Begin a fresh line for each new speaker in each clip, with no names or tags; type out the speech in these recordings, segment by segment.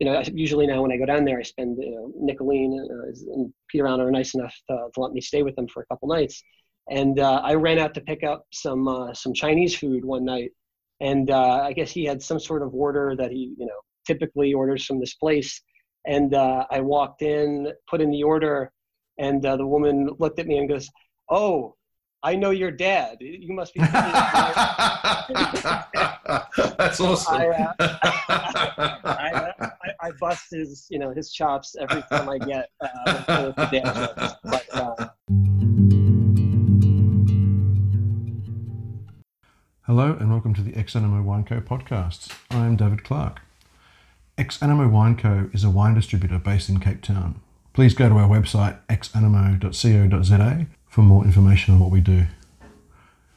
you know, usually now when I go down there, I spend, you know, Nicolene uh, and Peter Allen are nice enough to, to, let me stay with them for a couple nights. And uh, I ran out to pick up some uh, some Chinese food one night, and uh, I guess he had some sort of order that he, you know, typically orders from this place. And uh, I walked in, put in the order, and uh, the woman looked at me and goes, "Oh, I know your dad. You must be." That's
awesome. I, uh,
I, I, I, bust his, you know, his chops every time I get uh, the dad jokes. But, uh,
Hello and welcome to the Ex Animo Wine Co podcast. I am David Clark. Ex Animo Wine Co is a wine distributor based in Cape Town. Please go to our website exanimo.co.za for more information on what we do.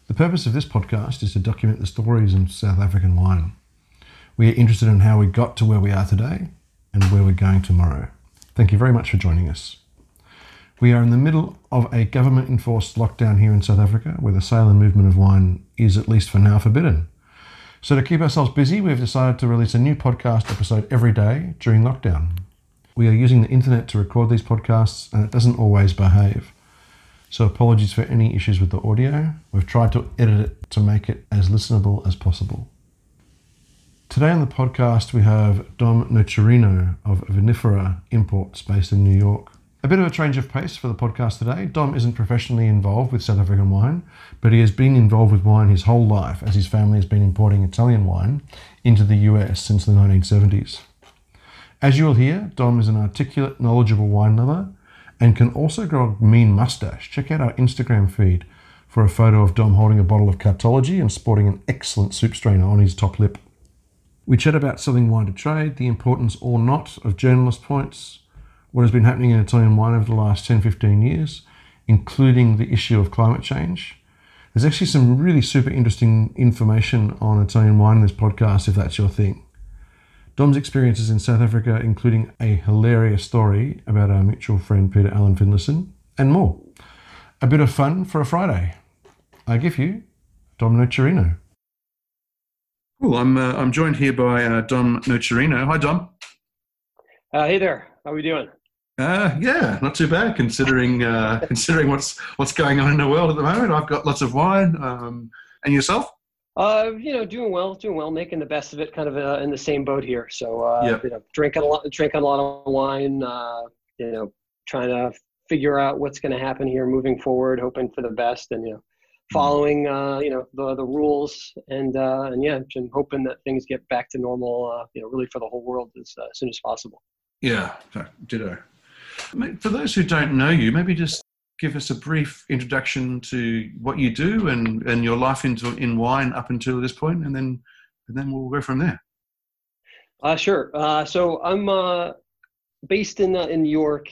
The purpose of this podcast is to document the stories in South African wine. We are interested in how we got to where we are today and where we're going tomorrow. Thank you very much for joining us. We are in the middle of a government enforced lockdown here in South Africa where the sale and movement of wine is, at least for now, forbidden. So, to keep ourselves busy, we've decided to release a new podcast episode every day during lockdown. We are using the internet to record these podcasts and it doesn't always behave. So apologies for any issues with the audio. We've tried to edit it to make it as listenable as possible. Today on the podcast, we have Dom Nocerino of Vinifera Imports based in New York. A bit of a change of pace for the podcast today. Dom isn't professionally involved with South African wine, but he has been involved with wine his whole life as his family has been importing Italian wine into the US since the 1970s. As you will hear, Dom is an articulate, knowledgeable wine lover and can also grow a mean mustache. Check out our Instagram feed for a photo of Dom holding a bottle of Cartology and sporting an excellent soup strainer on his top lip. We chat about selling wine to trade, the importance or not of journalist points, what has been happening in Italian wine over the last 10 15 years, including the issue of climate change. There's actually some really super interesting information on Italian wine in this podcast if that's your thing. Dom's experiences in South Africa, including a hilarious story about our mutual friend Peter Allen Finlayson, and more. A bit of fun for a Friday. I give you Dom Nocerino. Cool. I'm uh, I'm joined here by uh, Dom Nocerino. Hi, Dom.
Uh, hey there. How are we doing?
Uh, yeah, not too bad considering uh, considering what's what's going on in the world at the moment. I've got lots of wine. Um, and yourself?
Uh, you know, doing well, doing well, making the best of it, kind of uh, in the same boat here. So, uh, yep. you know, drinking a lot, drinking a lot of wine. Uh, you know, trying to figure out what's going to happen here moving forward, hoping for the best, and you know, mm-hmm. following uh, you know the the rules, and uh, and yeah, and hoping that things get back to normal. Uh, you know, really for the whole world as, uh, as soon as possible.
Yeah, ditto. I mean, for those who don't know you, maybe just give us a brief introduction to what you do and, and your life into in wine up until this point, and then and then we'll go from there.
Uh, sure. Uh, so I'm uh, based in uh, in New York.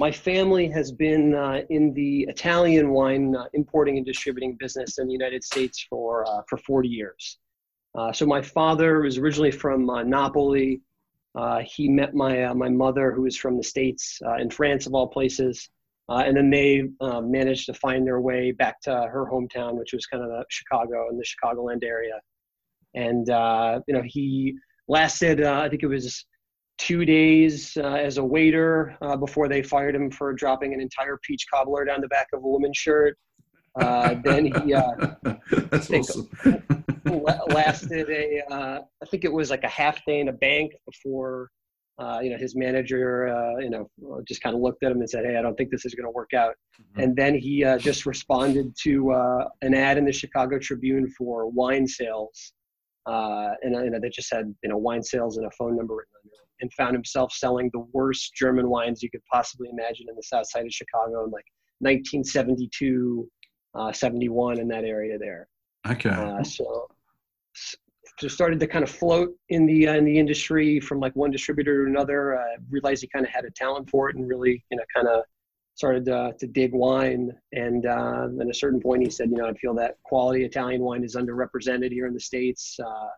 My family has been uh, in the Italian wine uh, importing and distributing business in the United States for for 40 years. so my father was originally from Napoli. he met my my mother, who is from the states in France, of all places. Uh, and then they um, managed to find their way back to her hometown, which was kind of the Chicago and the Chicagoland area. And uh, you know, he lasted, uh, I think it was two days uh, as a waiter uh, before they fired him for dropping an entire peach cobbler down the back of a woman's shirt. Uh, then he
That's awesome.
lasted a, I think it was like a half day in a bank before uh, you know, his manager, uh, you know, just kind of looked at him and said, "Hey, I don't think this is going to work out." Mm-hmm. And then he uh, just responded to uh, an ad in the Chicago Tribune for wine sales, uh, and you know, that just had you know wine sales and a phone number written under it, and found himself selling the worst German wines you could possibly imagine in the South Side of Chicago in like 1972, uh, 71 in that area there.
Okay.
so just started to kind of float in the uh, in the industry from like one distributor to another. Uh, realized he kind of had a talent for it, and really, you know, kind of started uh, to dig wine. And uh, at a certain point, he said, you know, I feel that quality Italian wine is underrepresented here in the states. Uh,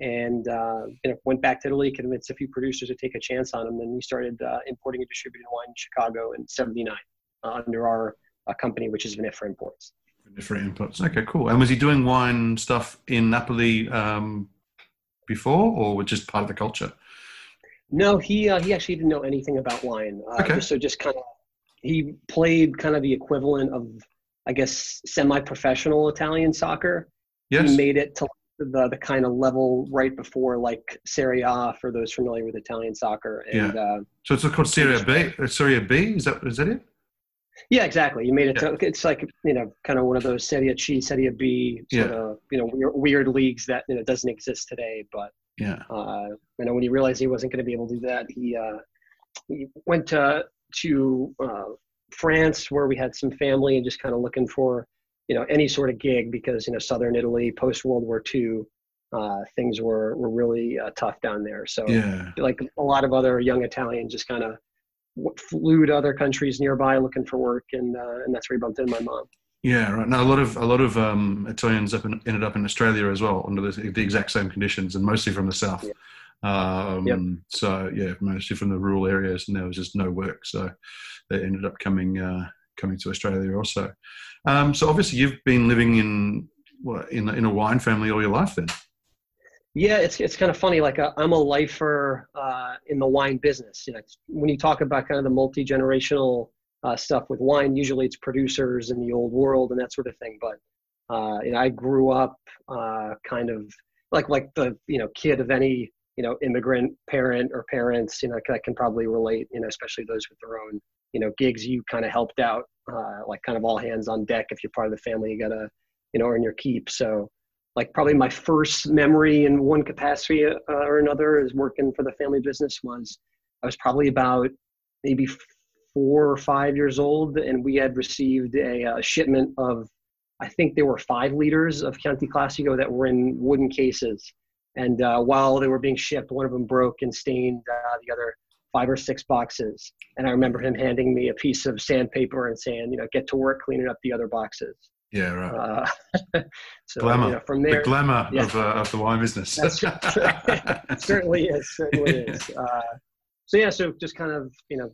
and uh, you know, went back to Italy, convinced a few producers to take a chance on him. And we started importing and distributing wine in Chicago in '79 under our company, which is Vinifera Imports
different inputs. Okay, cool. And was he doing wine stuff in Napoli um, before, or was just part of the culture?
No, he uh, he actually didn't know anything about wine. Uh,
Okay.
So just kind of he played kind of the equivalent of I guess semi-professional Italian soccer.
Yes.
He made it to the the kind of level right before like Serie A for those familiar with Italian soccer. And uh,
So it's called Serie B. uh, Serie B. Is that is that it?
Yeah, exactly. You made it to it's like you know kind of one of those Serie C, Serie B sort of you know weird, weird leagues that you know doesn't exist today, but
Yeah.
uh, you know, when he realized he wasn't going to be able to do that, he uh, he went to to uh, France where we had some family and just kind of looking for you know any sort of gig because you know southern Italy post World War II uh, things were were really uh, tough down there. So
Yeah.
like a lot of other young Italians just kind of flew to other countries nearby looking for work and uh, and that's where he bumped into my mom.
Yeah, right. Now a lot of a lot of um, Italians up in, ended up in Australia as well under the, the exact same conditions, and mostly from the south. Um,
Yep.
So yeah, mostly from the rural areas, and there was just no work, so they ended up coming uh, coming to Australia also. Um, so obviously, you've been living in what in in a wine family all your life, then.
Yeah, it's it's kind of funny. Like uh, I'm a lifer uh, in the wine business. You know, when you talk about kind of the multi generational uh, stuff with wine, usually it's producers in the old world and that sort of thing. But uh, you know, I grew up uh, kind of like like the you know kid of any you know immigrant parent or parents. You know, that can probably relate. You know, especially those with their own you know gigs. You kind of helped out, uh, like kind of all hands on deck. If you're part of the family, you gotta you know earn your keep. So like probably my first memory in one capacity uh, or another is working for the family business was I was probably about maybe four or five years old and we had received a, uh shipment of I think there were five liters of Chianti Classico that were in wooden cases. And uh, while they were being shipped one of them broke and stained uh, the other five or six boxes. And I remember him handing me a piece of sandpaper and saying you know get to work cleaning up the other boxes
Yeah, right.
uh, so
Glamour.
you know, from there
the glamour
yeah.
of, uh, of the wine business.
That's right. certainly is. Certainly is. Uh, so yeah, so just kind of you know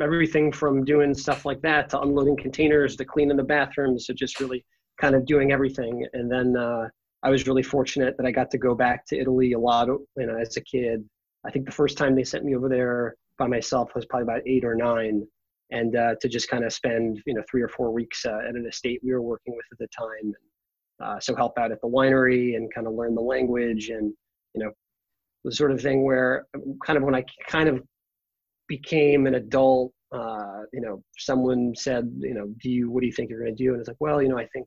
everything from doing stuff like that to unloading containers to cleaning the bathrooms to just really kind of doing everything. And then uh, I was really fortunate that I got to go back to Italy a lot. You know, as a kid, I think the first time they sent me over there by myself was probably about eight or nine. And uh, to just kind of spend, you know, three or four weeks uh, at an estate we were working with at the time, uh, so help out at the winery and kind of learn the language and you know the sort of thing where kind of when i kind of became an adult uh, you know someone said you know do you what do you think you're going to do? And it's like well you know i think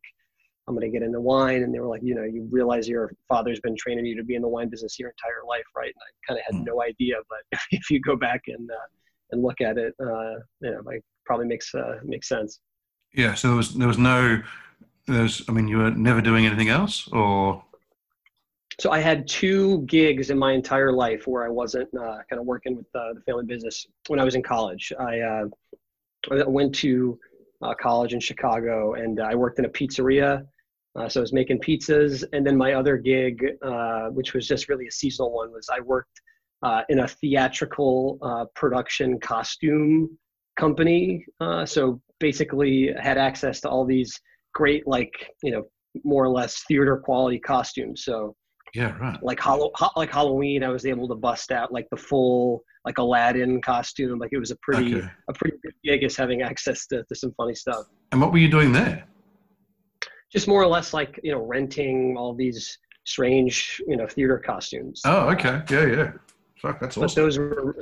i'm going to get into wine. And they were like you know you realize your father's been training you to be in the wine business your entire life right? And i kind of had
Hmm.
no idea but if you go back and uh, and look at it uh, you know like probably makes uh, makes sense
yeah. So there was there was no there's I mean you were never doing anything else or
So I had two gigs in my entire life where I wasn't uh, kind of working with uh, the family business when I was in college. I, uh, I went to uh, college in Chicago and I worked in a pizzeria. Uh, so I was making pizzas. And then my other gig, uh, which was just really a seasonal one, was I worked uh, in a theatrical uh, production costume company. Uh, so basically had access to all these great, like, you know, more or less theater quality costumes. So
yeah right
like Hallow, like Halloween, I was able to bust out like the full like Aladdin costume. Like it was a pretty
Okay.
a pretty good gig as having access to, to some funny stuff.
And what were you doing there?
Just more or less like you know renting all these strange you know theater costumes.
Oh, okay. Yeah, yeah. Fuck, that's
But those were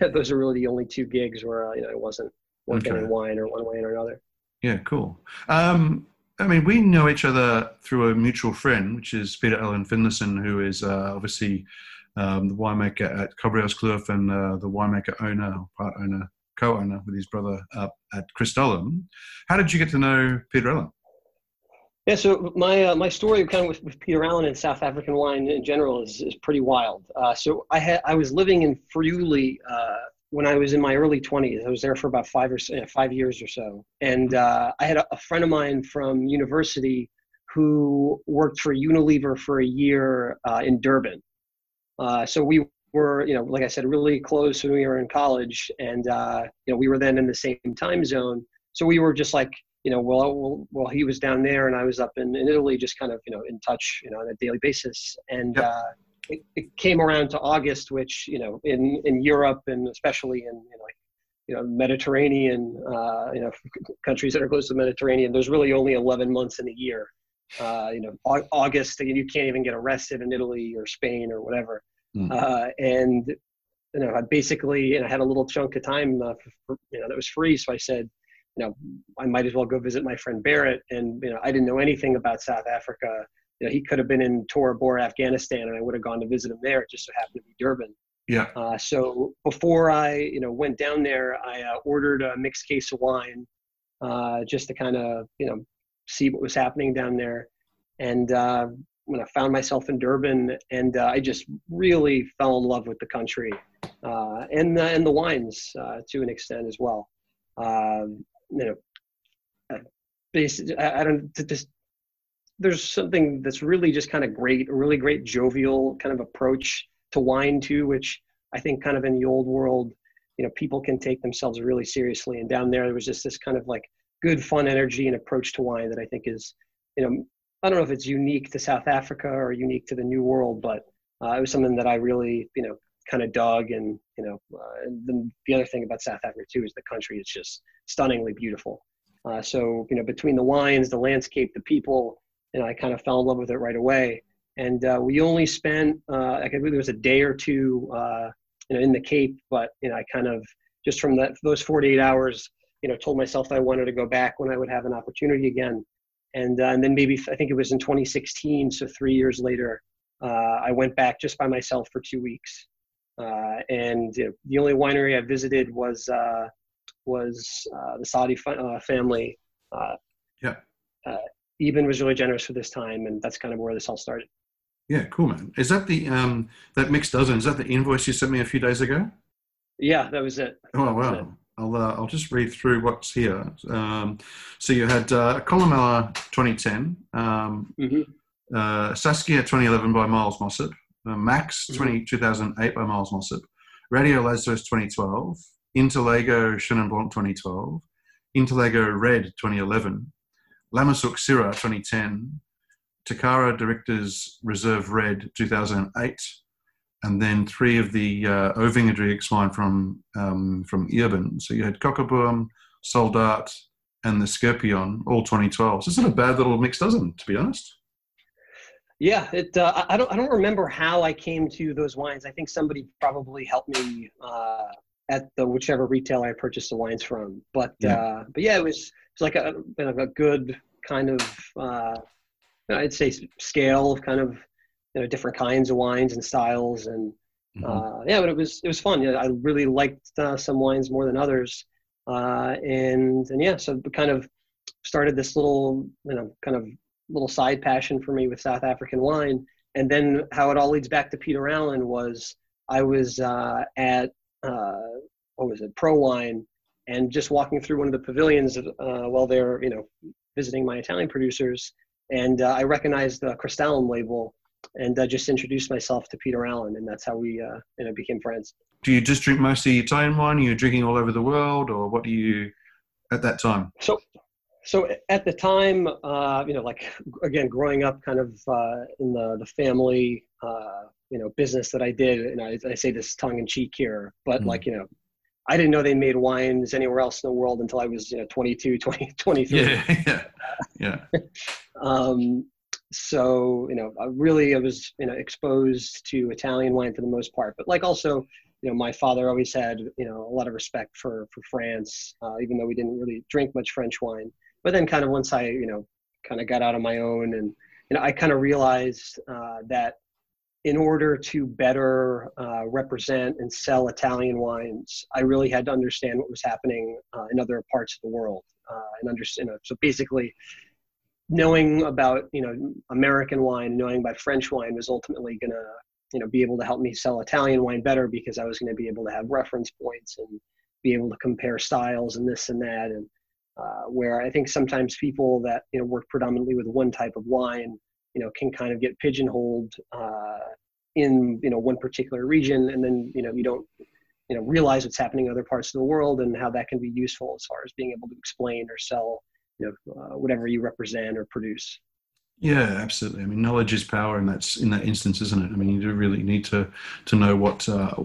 those are really the only two gigs where uh, you know I wasn't working
Okay.
in wine or one way or another.
Yeah, cool. Um, I mean, we know each other through a mutual friend, which is Peter Allen Finlayson, who is uh, obviously um, the winemaker at Gabriëlskloof and uh, the winemaker owner, part owner, co-owner with his brother up at Crystallum. How did you get to know Peter Allen?
Yeah, so my uh, my story kind of with, with Peter Allen and South African wine in general is, is pretty wild. Uh, so I had I was living in Friuli uh, when I was in my early twenties. I was there for about five or five years or so, and uh, I had a, a friend of mine from university who worked for Unilever for a year uh, in Durban. Uh, so we were, you know, like I said, really close when we were in college, and you know, we were then in the same time zone. So we were just like, you know, well, well, well he was down there and I was up in, in Italy, just kind of, you know, in touch, you know, on a daily basis. And
Yep.
uh, it, it, came around to August, which you know in in Europe and especially in you know like you know Mediterranean uh, you know countries that are close to the Mediterranean, there's really only 11 months in a year. Uh, you know August, you can't even get arrested in Italy or Spain or whatever. Mm. Uh, and you know I basically you know, had a little chunk of time uh, for, you know that was free, so I said you know, I might as well go visit my friend Barrett. And, you know, I didn't know anything about South Africa. You know, he could have been in Tora Bora, Afghanistan, and I would have gone to visit him there. It just so happened to be Durban.
Yeah.
Uh, so before I, you know, went down there, I uh, ordered a mixed case of wine uh, just to kind of, you know, see what was happening down there. And uh, when I found myself in Durban, and uh, I just really fell in love with the country uh, and the, and the wines to an extent as well. Um, you know, uh, basically, I, I don't just there's something that's really just kind of great, a really great jovial kind of approach to wine too, which I think kind of in the old world, you know, people can take themselves really seriously. And down there, there was just this kind of like good, fun energy and approach to wine that I think is, you know, I don't know if it's unique to South Africa or unique to the New World, but uh, it was something that I really, you know, kind of dug. And you know, uh, the, the other thing about South Africa too is the country is just stunningly beautiful. Uh, so you know, between the wines, the landscape, the people, you know, I kind of fell in love with it right away. And uh, we only spent, uh, I believe it was a day or two, uh, you know, in the Cape. But you know, I kind of just from that those 48 hours, you know, told myself I wanted to go back when I would have an opportunity again. And uh, and then maybe I think it was in 2016, so three years later, uh, I went back just by myself for two weeks. Uh, and you know, the only winery I visited was uh, was uh, the Sadie fa- family.
yeah.
Eben was really generous for this time, and that's kind of where this all started.
Yeah, cool, man. Is that the um that mixed dozen? Is that the invoice you sent me a few days ago?
Yeah, that was it.
Oh wow. I'll uh, I'll just read through what's here. Um, so you had uh, Columella 2010, um, mm-hmm. uh, Saskia 2011 by Miles Mossop, Max mm-hmm. 20, 2008 by Miles Mossop, Radio Lazarus 2012, Intellego Chenin Blanc 2012, Intellego Red 2011, Lammershoek Syrah 2010, Tokara Directors Reserve Red 2008, and then three of the uh, Ouwingerdreeks wine from um, from Eben. So you had Kokerboom, Soldaat, and the Scorpion, all 2012. So it's not a bad little mix dozen, to be honest.
Yeah, it. Uh, I don't. I don't remember how I came to those wines. I think somebody probably helped me uh, at the whichever retailer I purchased the wines from. But yeah. Uh, but yeah, it was it's like a a good kind of uh, I'd say scale of kind of you know different kinds of wines and styles and mm-hmm. uh, yeah, but it was it was fun. Yeah, I really liked uh, some wines more than others, uh, and and yeah, so kind of started this little you know kind of little side passion for me with South African wine. And then how it all leads back to Peter Allen was I was uh, at uh, what was it, ProWein, and just walking through one of the pavilions uh, while they're you know visiting my Italian producers, and uh, I recognized the Crystallum label, and I just introduced myself to Peter Allen, and that's how we uh, you know became friends.
Do you just drink mostly Italian wine? Are you drinking all over the world, or what do you at that time?
So so at the time, uh, you know, like again, growing up kind of uh, in the the family, uh, you know, business that I did, and I, I say this tongue in cheek here, but mm. like you know, I didn't know they made wines anywhere else in the world until I was you know 22, 20, 23.
Yeah, yeah, yeah.
um, so you know, I really I was you know exposed to Italian wine for the most part, but like also you know, my father always had, you know, a lot of respect for for France, uh, even though we didn't really drink much French wine but then kind of once I, you know, kind of got out on my own and, you know, I kind of realized uh, that in order to better uh, represent and sell Italian wines, I really had to understand what was happening uh, in other parts of the world uh, and understand. You know, so basically, knowing about you know American wine, knowing about French wine was ultimately going to you know be able to help me sell Italian wine better because I was going to be able to have reference points and be able to compare styles and this and that and uh, where I think sometimes people that you know work predominantly with one type of wine, you know, can kind of get pigeonholed uh, in you know one particular region, and then you know you don't you know realize what's happening in other parts of the world and how that can be useful as far as being able to explain or sell you know uh, whatever you represent or produce.
Yeah, absolutely. I mean, knowledge is power, and that's in that instance, isn't it? I mean, you do really need to to know what, uh,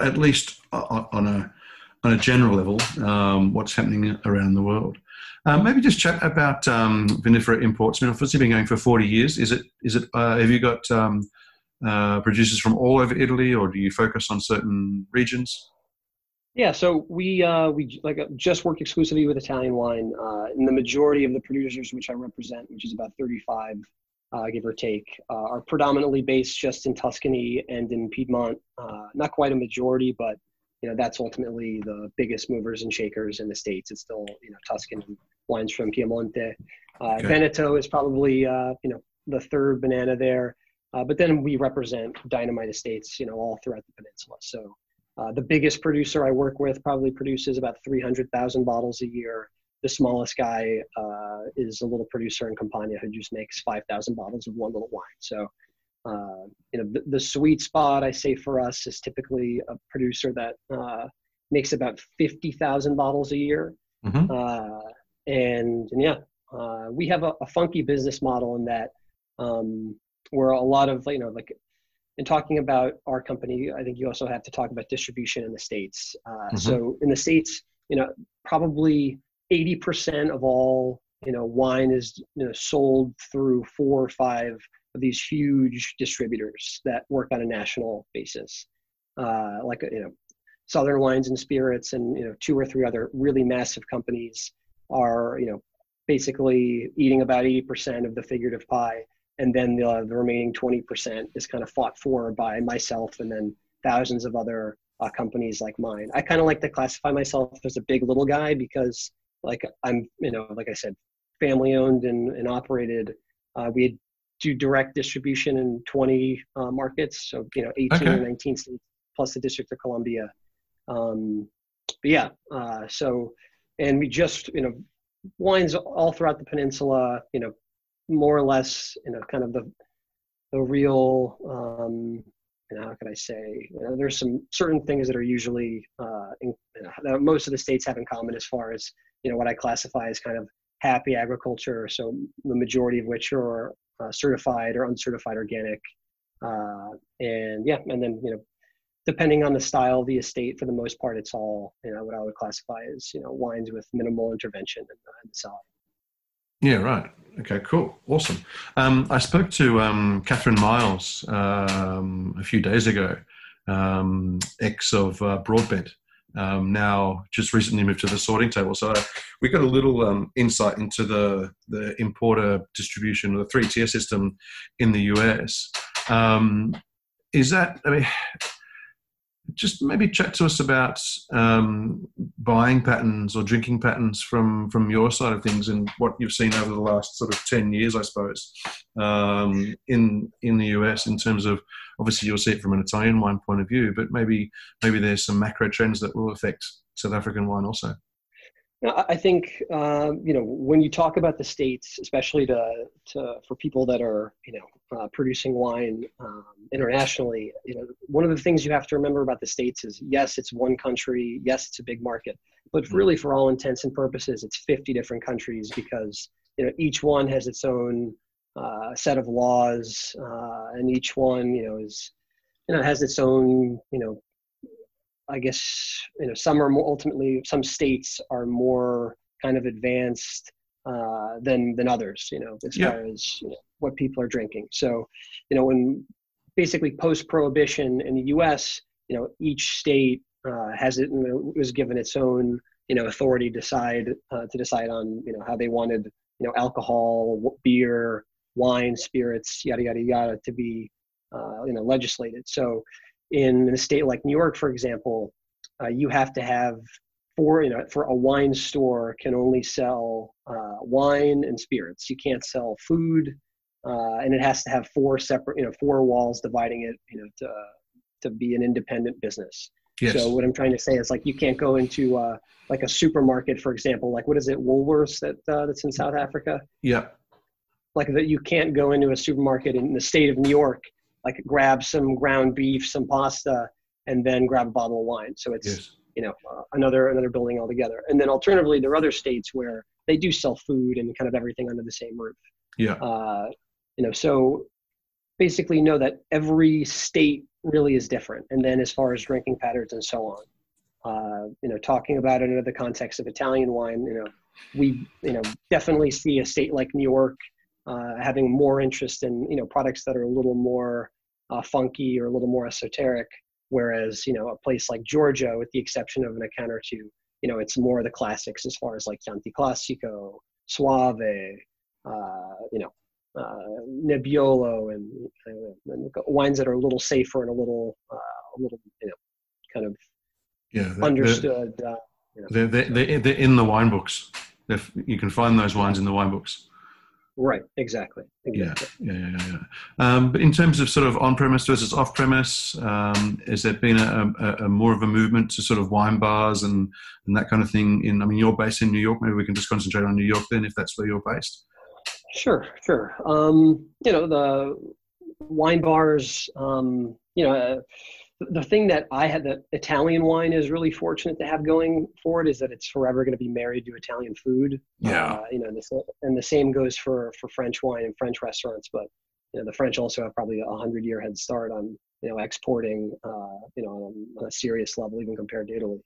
at least on a on a general level, um, what's happening around the world. Um, maybe just chat about um, vinifera imports. I mean, obviously, been going for forty years. Is it? Is it? Uh, have you got um, uh, producers from all over Italy, or do you focus on certain regions?
Yeah, so we uh, we like uh, just work exclusively with Italian wine, uh, and the majority of the producers which I represent, which is about 35, uh, give or take, are predominantly based just in Tuscany and in Piedmont. Not quite a majority, but you know that's ultimately the biggest movers and shakers in the states. It's still you know Tuscan wines from Piemonte. Okay. Veneto is probably uh, you know the third banana there, uh, but then we represent dynamite estates, you know, all throughout the peninsula. So. Uh, the biggest producer I work with probably produces about 300,000 bottles a year. The smallest guy uh, is a little producer in Campania who just makes 5,000 bottles of one little wine. So, uh, you know, the, the, sweet spot I say for us is typically a producer that uh, makes about 50,000 bottles a year. Mm-hmm. Uh, and, and, yeah, we have a, a, funky business model in that um, where a lot of, you know, like in talking about our company, I think you also have to talk about distribution in the states. Uh, mm-hmm. So in the states, you know, probably 80% of all you know wine is you know sold through four or five of these huge distributors that work on a national basis, uh, like you know, Southern Wines and Spirits, and you know, two or three other really massive companies are you know basically eating about 80% of the figurative pie and then the, the remaining 20% is kind of fought for by myself and then thousands of other uh, companies like mine. I kind of like to classify myself as a big little guy because like I'm, you know, like I said, family owned and, and operated. Uh, we do direct distribution in 20 uh, markets. So, you know, 18 okay. or 19 states plus the District of Columbia. Um, but yeah, uh, so, and we just, you know, wines all throughout the peninsula, you know, more or less, you know, kind of the the real, um, you know, how can I say? You know, there's some certain things that are usually uh, in, you know, that most of the states have in common as far as you know what I classify as kind of happy agriculture. So the majority of which are uh, certified or uncertified organic, uh, and yeah, and then you know depending on the style of the estate, for the most part, it's all you know what I would classify as you know wines with minimal intervention and, the cellar.
Yeah, right. Okay, cool. Awesome. Um, I spoke to um, Catherine Miles um, a few days ago, um, ex of uh, Broadbent, um, now just recently moved to the sorting table. So uh, we got a little um, insight into the, the importer distribution, the three tier system in the US. Um, is that, I mean, just maybe chat to us about um, buying patterns or drinking patterns from from your side of things and what you've seen over the last sort of 10 years i suppose um, in in the us in terms of obviously you'll see it from an italian wine point of view but maybe maybe there's some macro trends that will affect south african wine also
I think um, you know when you talk about the states, especially to, to for people that are you know uh, producing wine um, internationally. You know, one of the things you have to remember about the states is yes, it's one country, yes, it's a big market, but mm-hmm. really for all intents and purposes, it's 50 different countries because you know each one has its own uh, set of laws, uh, and each one you know is you know has its own you know I guess you know some are more ultimately some states are more kind of advanced uh, than than others. You know, as yeah. far as you know, what people are drinking. So, you know, when basically post prohibition in the U.S., you know, each state uh, has it was given its own you know authority to decide uh, to decide on you know how they wanted you know alcohol, beer, wine, spirits, yada yada yada to be uh, you know legislated. So in a state like New York, for example, uh, you have to have four, you know, for a wine store can only sell uh, wine and spirits. You can't sell food, uh, and it has to have four separate, you know, four walls dividing it, you know, to to be an independent business. Yes. So what I'm trying to say is like you can't go into uh, like a supermarket, for example, like what is it, Woolworths that uh, that's in South Africa?
Yeah.
Like that, you can't go into a supermarket in the state of New York like grab some ground beef, some pasta, and then grab a bottle of wine. So it's yes. you know uh, another another building altogether. And then alternatively, there are other states where they do sell food and kind of everything under the same roof.
Yeah.
Uh, you know, so basically know that every state really is different. And then as far as drinking patterns and so on, uh, you know, talking about it in the context of Italian wine, you know, we, you know, definitely see a state like New York uh, having more interest in, you know, products that are a little more uh, funky or a little more esoteric. Whereas, you know, a place like Georgia, with the exception of an account or two, you know, it's more the classics as far as like Chianti Classico, Soave, uh, you know, uh, Nebbiolo and, uh, and, wines that are a little safer and a little, uh, a little, you know, kind of
yeah,
they're, understood.
They're, uh, you know. they're, they're, they're, in the wine books. They're, you can find those wines in the wine books.
Right, exactly.
exactly. Yeah, yeah, yeah. yeah. Um, but in terms of sort of on-premise versus off-premise, um, has there been a, a, a, more of a movement to sort of wine bars and, and that kind of thing? In, I mean, you're based in New York. Maybe we can just concentrate on New York then, if that's where you're based.
Sure, sure. Um, you know, the wine bars. Um, you know, uh, the thing that I had that Italian wine is really fortunate to have going for it is that it's forever going to be married to Italian food.
Yeah.
Uh, you know, this, and the same goes for for French wine and French restaurants. But you know, the French also have probably a hundred year head start on you know exporting. Uh, you know, on a serious level, even compared to Italy.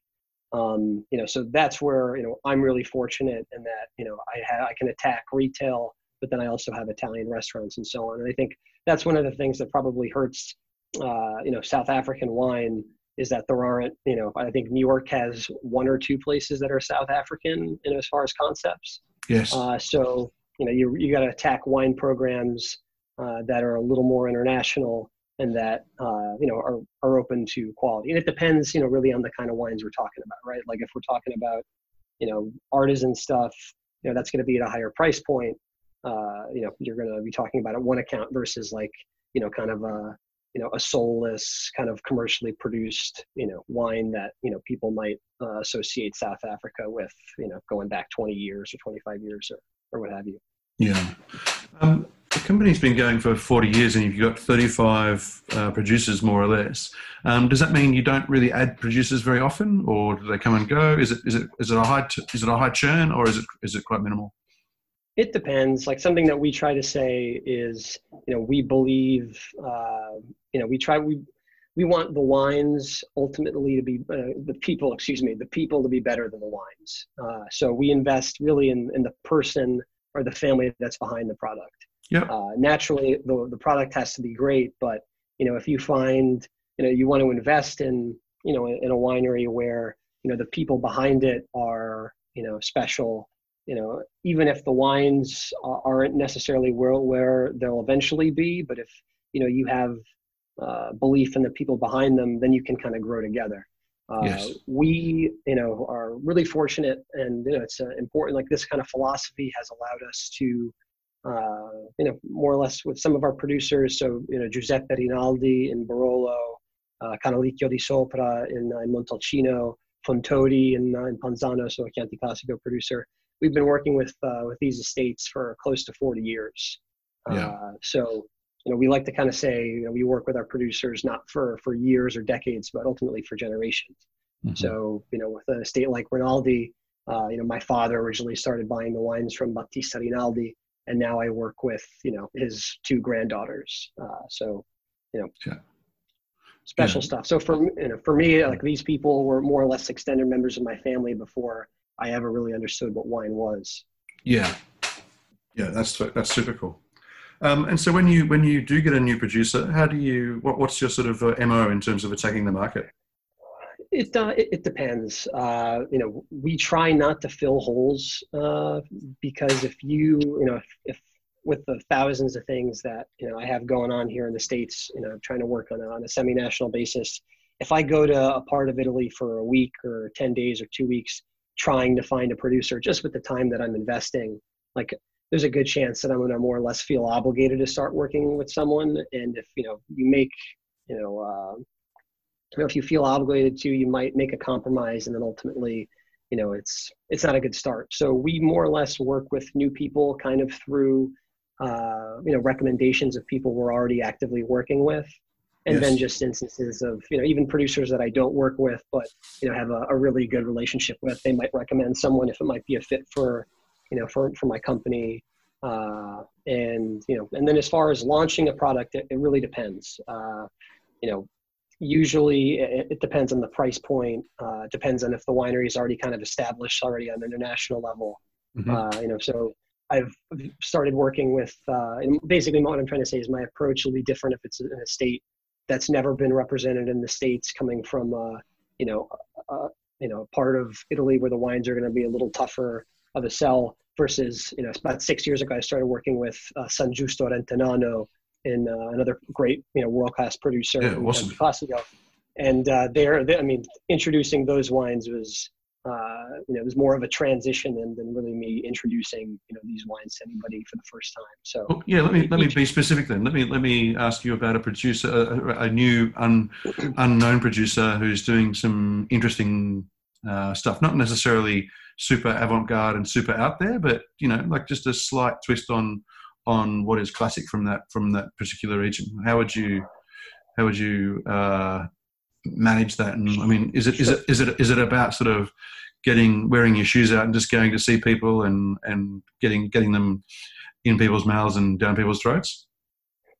Um, you know, so that's where you know I'm really fortunate in that you know I ha- I can attack retail, but then I also have Italian restaurants and so on. And I think that's one of the things that probably hurts uh, you know South African wine is that there aren't you know I think New York has one or two places that are South African in as far as concepts.
Yes.
Uh, so you know you you got to attack wine programs uh, that are a little more international and that uh, you know are are open to quality. And it depends you know really on the kind of wines we're talking about, right? Like if we're talking about you know artisan stuff, you know that's going to be at a higher price point. Uh, you know you're going to be talking about at one account versus like you know kind of a you know a soulless kind of commercially produced you know wine that you know people might uh, associate South Africa with you know going back 20 years or 25 years or, or what have you.
Yeah. Um, the company's been going for 40 years and you've got 35 uh, producers more or less. Um, does that mean you don't really add producers very often or do they come and go? Is it, is it, is it a high, t- is it a high churn or is it, is it quite minimal?
It depends. Like something that we try to say is, you know, we believe, uh, you know, we try we we want the wines ultimately to be uh, the people. Excuse me, the people to be better than the wines. Uh, so we invest really in in the person or the family that's behind the product.
Yeah.
Uh, naturally, the the product has to be great, but you know, if you find, you know, you want to invest in, you know, in a winery where you know the people behind it are, you know, special you know, even if the wines aren't necessarily where, where they'll eventually be, but if, you know, you have uh, belief in the people behind them, then you can kind of grow together. Uh,
yes.
We, you know, are really fortunate and, you know, it's uh, important, like this kind of philosophy has allowed us to, uh, you know, more or less with some of our producers. So, you know, Giuseppe Rinaldi in Barolo, uh, Canalicchio di Sopra in, uh, in Montalcino, Fontodi in, uh, in Panzano, so a Chianti Classico producer we've been working with uh, with these estates for close to 40 years.
Yeah.
Uh, so you know we like to kind of say you know we work with our producers not for for years or decades but ultimately for generations. Mm-hmm. So you know with an estate like Rinaldi, uh, you know my father originally started buying the wines from Battista Rinaldi, and now I work with you know his two granddaughters. Uh, so you know.
Yeah
special yeah. stuff. So for you know, for me, like these people were more or less extended members of my family before I ever really understood what wine was.
Yeah, yeah, that's that's super cool. Um, and so when you when you do get a new producer, how do you what, what's your sort of uh, mo in terms of attacking the market?
It uh, it, it, depends. Uh, you know, we try not to fill holes uh, because if you you know if, if with the thousands of things that you know I have going on here in the states, you know, I'm trying to work on a, on a semi-national basis. If I go to a part of Italy for a week or ten days or two weeks, trying to find a producer just with the time that I'm investing. Like there's a good chance that I'm going to more or less feel obligated to start working with someone. And if, you know, you make, you know, uh, you know, if you feel obligated to, you might make a compromise and then ultimately, you know, it's, it's not a good start. So we more or less work with new people kind of through, uh, you know, recommendations of people we're already actively working with and yes. then just instances of you know even producers that I don't work with, but you know have a, a, really good relationship with. They might recommend someone if it might be a fit for you know for for my company. Uh, and you know, and then as far as launching a product, it, it really depends. Uh, you know, usually it, it, depends on the price point. Uh, depends on if the winery is already kind of established already on an international level. Mm-hmm. Uh, you know, so I've started working with. Uh, and basically, what I'm trying to say is my approach will be different if it's in a state that's never been represented in the states, coming from uh, you know, you know, part of Italy where the wines are going to be a little tougher of a sell versus you know about six years ago I started working with uh, San Giusto Rentennano and uh, another great you know world class producer
yeah, awesome.
Classico. and uh, they're I mean introducing those wines was uh, you know it was more of a transition than, than really me introducing you know these wines to anybody for the first time. So
well, yeah let me let me be specific then. Let me let me ask you about a producer a, a new un, unknown producer who's doing some interesting uh, stuff. Not necessarily super avant-garde and super out there, but you know, like just a slight twist on on what is classic from that from that particular region. How would you how would you uh, manage that? And I mean, is it is it is it is it about sort of getting wearing your shoes out and just going to see people and and getting getting them in people's mouths and down people's throats?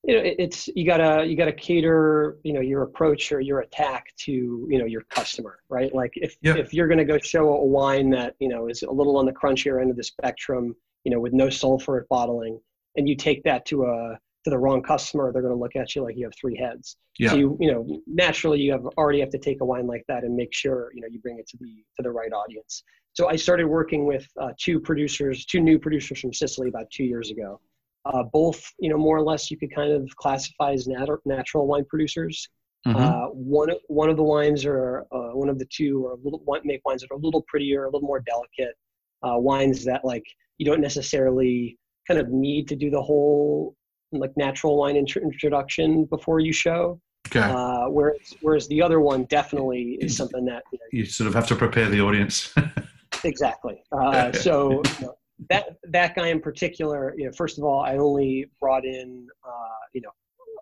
you know it's you gotta you gotta cater you know your approach or your attack to you know your customer right like if yep. if you're gonna go show a wine that you know is a little on the crunchier end of the spectrum you know with no sulfur bottling and you take that to a to the wrong customer they're going to look at you like you have three heads yeah. so you you know naturally you have already have to take a wine like that and make sure you know you bring it to the to the right audience so i started working with uh, two producers two new producers from sicily about two years ago uh, both, you know, more or less you could kind of classify as nat- natural wine producers. Mm-hmm. Uh, one one of the wines or uh, one of the two are a little make wines that are a little prettier, a little more delicate. Uh, wines that like you don't necessarily kind of need to do the whole like natural wine int- introduction before you show.
Okay. Uh,
whereas whereas the other one definitely is something that
you, know, you sort of have to prepare the audience.
exactly. Uh, so you know, that that guy in particular, you know, first of all, I only brought in, uh, you know,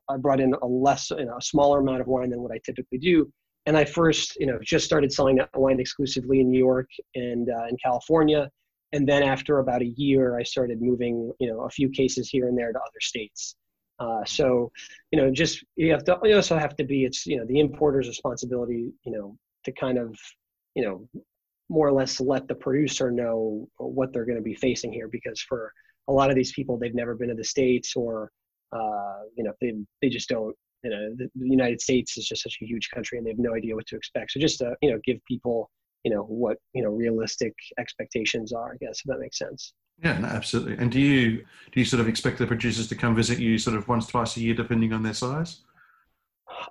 I brought in a less, you know, a smaller amount of wine than what I typically do. And I first, you know, just started selling that wine exclusively in New York and uh, in California. And then after about a year, I started moving, you know, a few cases here and there to other states. Uh, so, you know, just you have to. You also have to be. It's you know the importer's responsibility. You know, to kind of, you know, more or less let the producer know what they're going to be facing here because for a lot of these people they've never been to the states or uh, you know they, they just don't you know the, the, united states is just such a huge country and they have no idea what to expect so just to you know give people you know what you know realistic expectations are i guess if that makes sense
yeah no, absolutely and do you do you sort of expect the producers to come visit you sort of once twice a year depending on their size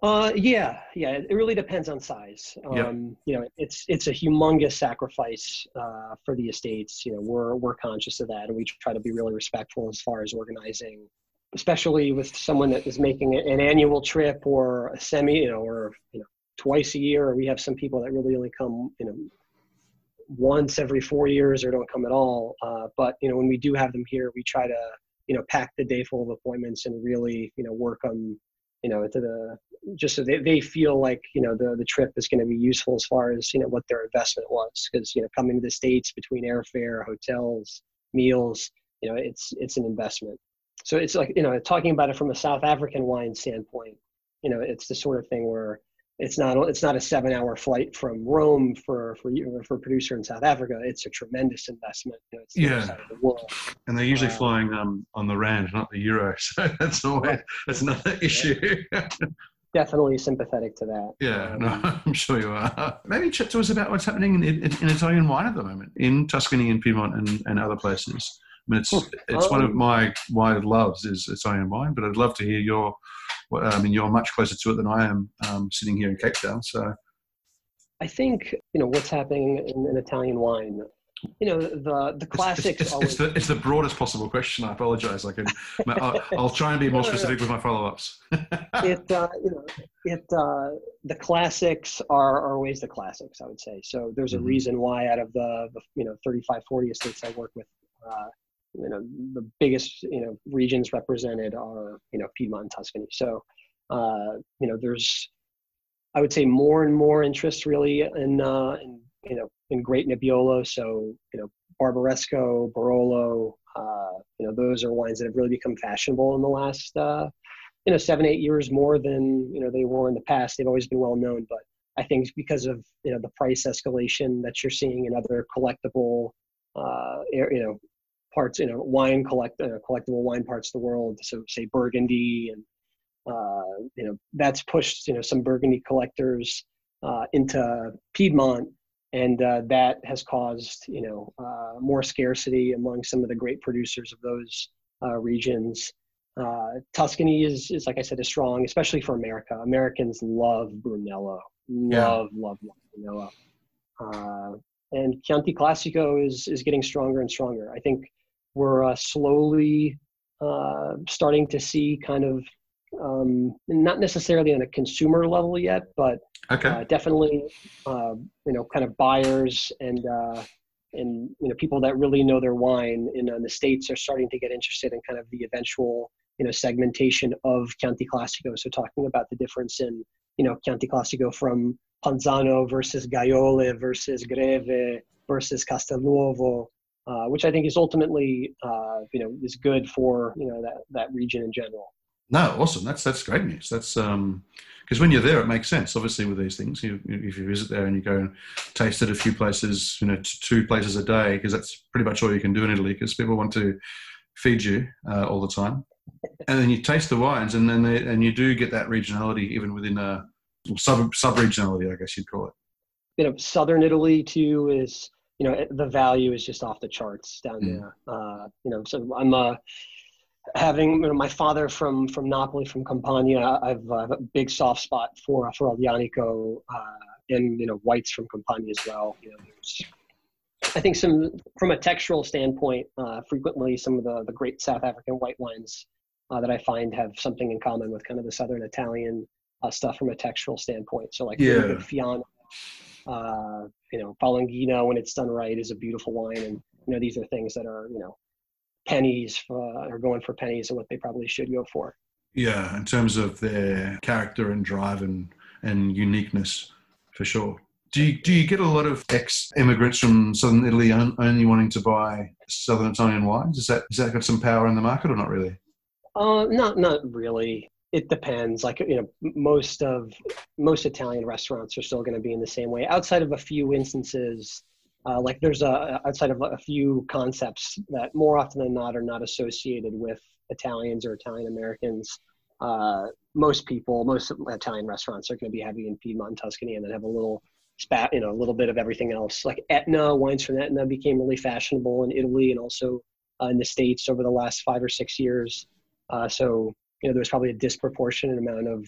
uh, yeah, yeah. It really depends on size. Um, yep. You know, it's it's a humongous sacrifice uh, for the estates. You know, we're we're conscious of that, and we try to be really respectful as far as organizing, especially with someone that is making an annual trip or a semi, you know, or you know, twice a year. Or we have some people that really only come, you know, once every four years or don't come at all. Uh, but you know, when we do have them here, we try to you know pack the day full of appointments and really you know work on you know to the just so they, they feel like you know the the trip is going to be useful as far as you know what their investment was because you know coming to the states between airfare hotels meals you know it's it's an investment so it's like you know talking about it from a south african wine standpoint you know it's the sort of thing where it's not it's not a seven hour flight from Rome for for for a producer in South Africa. It's a tremendous investment. You know,
yeah, the and they're usually uh, flying um, on the rand, not the euro. So that's always that's another issue.
Definitely sympathetic to that.
Yeah, um, no, I'm sure you are. Maybe chat to us about what's happening in, in, in Italian wine at the moment in Tuscany and Piedmont and, and other places. I mean, it's it's um, one of um, my wide loves is Italian wine, but I'd love to hear your I mean, you're much closer to it than I am um, sitting here in Cape Town. So,
I think you know what's happening in, in Italian wine. You know the the classics.
It's, it's, always... it's, the, it's the broadest possible question. I apologize. I can. I'll, I'll, try and be more specific with my follow ups.
it uh, you know it uh, the classics are, are always the classics. I would say so. There's a mm-hmm. reason why out of the, the you know 35 40 estates I work with. Uh, you know the biggest you know regions represented are you know Piedmont and Tuscany. So uh, you know there's I would say more and more interest really in uh, in you know in Great Nebbiolo. So you know Barbaresco, Barolo, uh, you know, those are wines that have really become fashionable in the last, uh, you know, seven, eight years more than, you know, they were in the past. They've always been well known, but I think because of, you know, the price escalation that you're seeing in other collectible, uh, you know, parts, you know, wine collect, uh, collectible wine parts of the world. So say Burgundy and, uh, you know, that's pushed, you know, some Burgundy collectors uh, into Piedmont and uh, that has caused you know uh, more scarcity among some of the great producers of those uh, regions. Uh, Tuscany is, is like I said, is strong, especially for America. Americans love Brunello, love yeah. love, love Brunello, uh, and Chianti Classico is is getting stronger and stronger. I think we're uh, slowly starting to see kind of um, not necessarily on a consumer level yet, but
okay.
uh, definitely, uh, you know, kind of buyers and uh, and you know people that really know their wine in uh, the states are starting to get interested in kind of the eventual you know segmentation of Chianti Classico. So talking about the difference in you know Chianti Classico from Panzano versus Gaiole versus Greve versus Castelnuovo. Uh, which I think is ultimately, uh, you know, is good for you know that that region in general.
No, awesome. That's that's great news. That's um, because when you're there, it makes sense. Obviously, with these things, you, if you visit there and you go and taste at a few places, you know, two places a day, because that's pretty much all you can do in Italy, because people want to feed you uh, all the time, and then you taste the wines, and then they, and you do get that regionality even within a sub sub regionality, I guess you'd call it.
You know, southern Italy too is you know the value is just off the charts down mm. there. Uh, you know, so I'm a having you know, my father from from Napoli, from Campania, I've uh, a big soft spot for for Aglianico uh, and you know whites from Campania as well. You know, there's I think some from a textural standpoint, uh, frequently some of the the great South African white wines uh, that I find have something in common with kind of the Southern Italian uh, stuff from a textural standpoint. So like
yeah.
Fiano, uh, you know, Falanghina when it's done right is a beautiful wine, and you know these are things that are you know pennies uh, or going for pennies and what they probably should go for.
Yeah, in terms of their character and drive and, and uniqueness, for sure. Do you, do you get a lot of ex immigrants from southern Italy only wanting to buy southern Italian wines? Is that, has that got some power in the market or not really?
Uh, not not really. It depends. Like you know, most of most Italian restaurants are still going to be in the same way, outside of a few instances uh, like there's a outside of a few concepts that more often than not are not associated with Italians or Italian Americans. Uh, most people, most Italian restaurants are going to be heavy in Piedmont and Tuscany, and then have a little spat, you know, a little bit of everything else. Like Etna wines from Etna became really fashionable in Italy and also uh, in the states over the last five or six years. Uh, so you know, there's probably a disproportionate amount of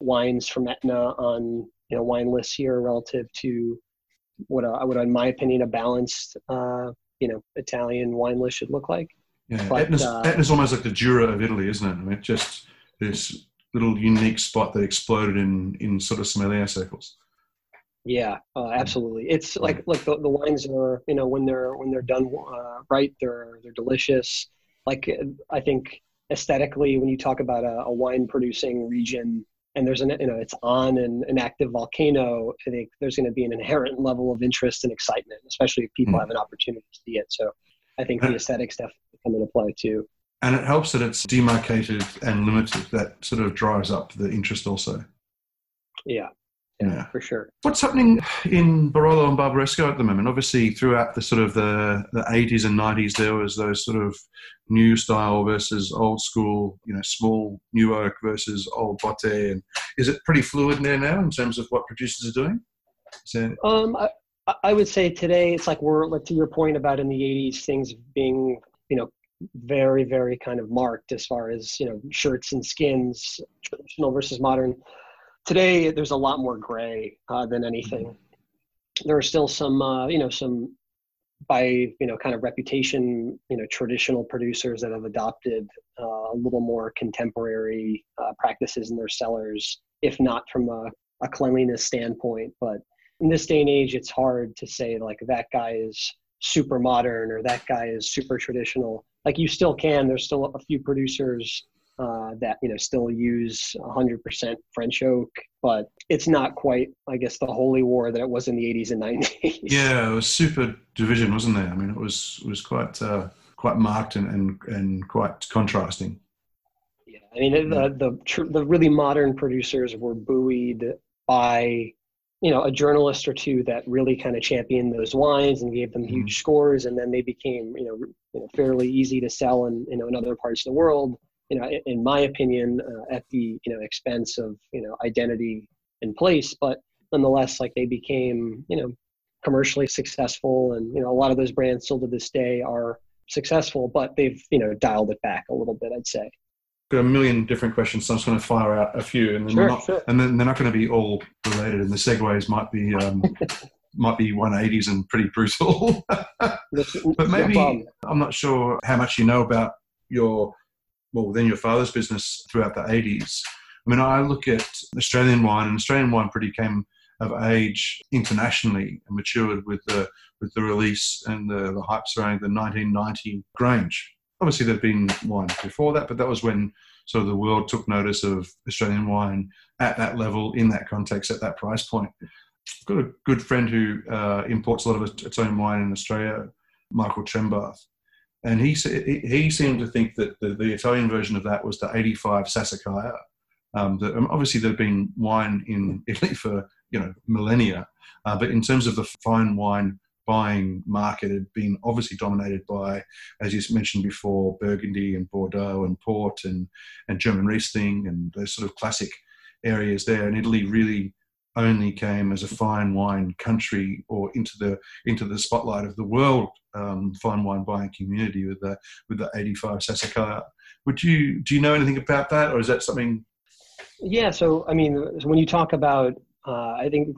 wines from Etna on you know wine lists here relative to what I would, in my opinion a balanced uh, you know Italian wine list should look like.
Yeah, but, Etna's, uh, Etna's almost like the Jura of Italy, isn't it? I mean, just this little unique spot that exploded in in sort of sommelier circles.
Yeah, uh, absolutely. It's like look the, the wines are you know when they're when they're done uh, right they're they're delicious. Like I think aesthetically when you talk about a, a wine producing region and there's an you know it's on an, an active volcano i think there's going to be an inherent level of interest and excitement especially if people mm. have an opportunity to see it. So i think the aesthetics definitely come into play too.
And it helps that it's demarcated and limited. That sort of drives up the interest also.
Yeah yeah, for sure.
What's happening in Barolo and Barbaresco at the moment? Obviously, throughout the sort of the, the 80s and 90s, there was those sort of new style versus old school, you know, small new oak versus old botte. And is it pretty fluid there now in terms of what producers are doing?
It- um, I, I would say today it's like we're like to your point about in the 80s things being you know very very kind of marked as far as you know shirts and skins traditional versus modern today there's a lot more gray uh, than anything. There are still some, uh, you know, some by you know kind of reputation, you know, traditional producers that have adopted uh, a little more contemporary uh, practices in their cellars, if not from a, a cleanliness standpoint. But in this day and age, it's hard to say like that guy is super modern or that guy is super traditional. Like you still can. There's still a few producers uh, that you know still use 100% French oak, but it's not quite, I guess, the holy war that it was in the 80s and 90s.
Yeah, it was super division, wasn't there? I mean, it was it was quite uh, quite marked and, and, and quite contrasting.
Yeah, I mean the the tr- the really modern producers were buoyed by you know a journalist or two that really kind of championed those wines and gave them huge scores, and then they became you know, you know fairly easy to sell in you know in other parts of the world. You know, in, my opinion, uh, at the you know expense of you know identity and place, but nonetheless, like they became you know commercially successful, and you know a lot of those brands still to this day are successful, but they've you know dialed it back a little bit, I'd say.
Got a million different questions, so I'm just going to fire out a few, and then
Sure,
they're not,
sure.
and then they're not going to be all related, and the segues might be um, might be 180s and pretty brutal. but maybe I'm not sure how much you know about your well, then your father's business throughout the 80s. I mean, I look at Australian wine, and Australian wine pretty came of age internationally and matured with the with the release and the, the hype surrounding the 1990 Grange. Obviously, there'd been wine before that, but that was when sort of the world took notice of Australian wine at that level, in that context, at that price point. I've got a good friend who uh, imports a lot of its own wine in Australia, Michael Trembath, and he he, seemed to think that the, the Italian version of that was the 85 Sassicaia. Um, um, obviously, there'd been wine in Italy for you know millennia, uh, but in terms of the fine wine buying market, had been obviously dominated by, as you mentioned before, Burgundy and Bordeaux and Port and and German Riesling and those sort of classic areas there. And Italy really only came as a fine wine country or into the into the spotlight of the world um, fine wine buying community with the with the 85 Sassicaia. Would you do you know anything about that, or is that something?
Yeah, so I mean, when you talk about, uh, I think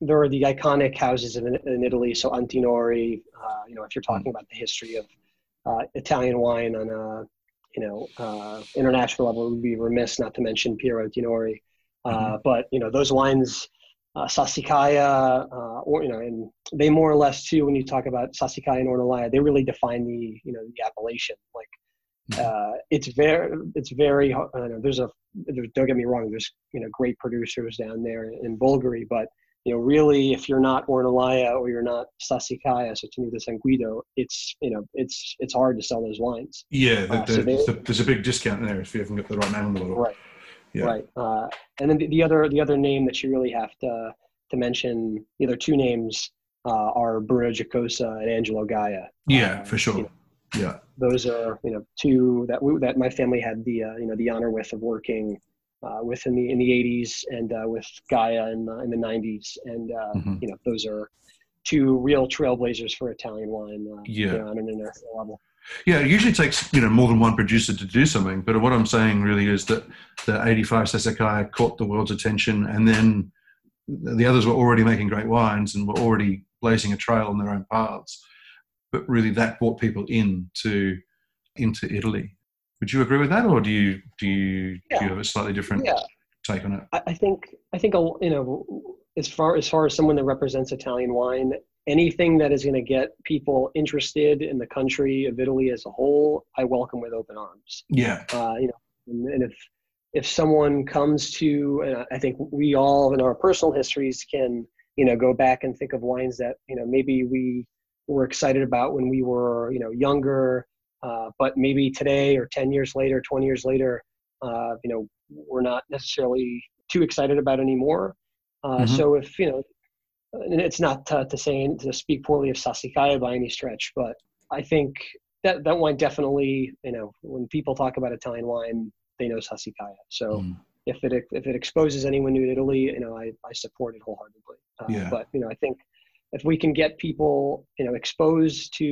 there are the iconic houses in, in Italy. So Antinori, uh, you know, if you're talking about the history of uh, Italian wine on a, you know, uh, international level, it would be remiss not to mention Piero Antinori. Uh, But you know, those wines, uh, Sassicaia, uh, or you know, and they more or less too. When you talk about Sassicaia and Ornellaia, they really define the, you know, the appellation. Like, uh, it's very, it's very. I don't know, there's a there's, don't get me wrong, there's you know great producers down there in Bolgheri, but you know really if you're not Ornellaia or you're not Sassicaia, so Tenuta San Guido, it's you know it's it's hard to sell those wines.
Yeah,
Uh,
the,
so they-
the, there's a big discount there if you haven't got the right name on the bottle.
Right.
Yeah.
Right. Uh, and then the, the other the other name that you really have to to mention, the other two names uh, are Bruno Giacosa and Angelo Gaja.
Yeah,
Uh,
for sure.
you know,
Yeah,
those are you know two that we, that my family had the uh, you know the honor with of working uh, with in the in the 80s and uh, with Gaja in the, in the 90s and uh,
Mhm.
you know those are two real trailblazers for Italian wine uh,
Yeah.
you know, on an international level.
Yeah. It usually takes you know more than one producer to do something, but what I'm saying really is that the 85 Sassicaia caught the world's attention, and then the others were already making great wines and were already blazing a trail on their own paths. But really, that brought people in to into Italy. Would you agree with that, or do you do you do you have a slightly different
Yeah.
take on it?
I, think I think you know as far as far as someone that represents Italian wine, anything that is going to get people interested in the country of Italy as a whole, I welcome with open arms.
Yeah,
Uh, you know, and, if if someone comes to, and I- think we all in our personal histories can you know go back and think of wines that you know maybe we were excited about when we were you know younger, uh, but maybe today or ten years later, twenty years later, uh, you know we're not necessarily too excited about anymore. Uh,
Mhm.
So if you know, it's not to, to say to speak poorly of Sassicaia by any stretch, but I think that that wine definitely you know when people talk about Italian wine, they know Sassicaia. So
Mm.
if it if it exposes anyone new to Italy, you know I, I support it wholeheartedly. Uh,
Yeah.
But you know I think if we can get people you know exposed to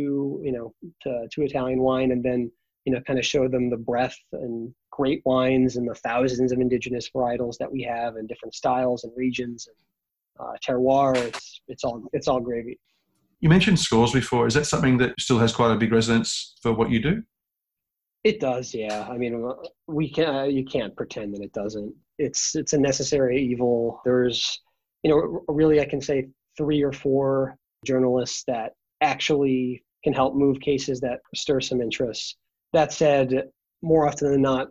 you know to, to Italian wine and then you know kind of show them the breadth and great wines and the thousands of indigenous varietals that we have and different styles and regions and uh, terroir, it's it's all it's all gravy.
you mentioned scores before. Is that something that still has quite a big resonance for what you do?
It does, yeah. I mean, uh, we can uh, you can't pretend that it doesn't. It's it's a necessary evil. There's, you know, really, I can say three or four journalists that actually can help move cases that stir some interest. That said, more often than not,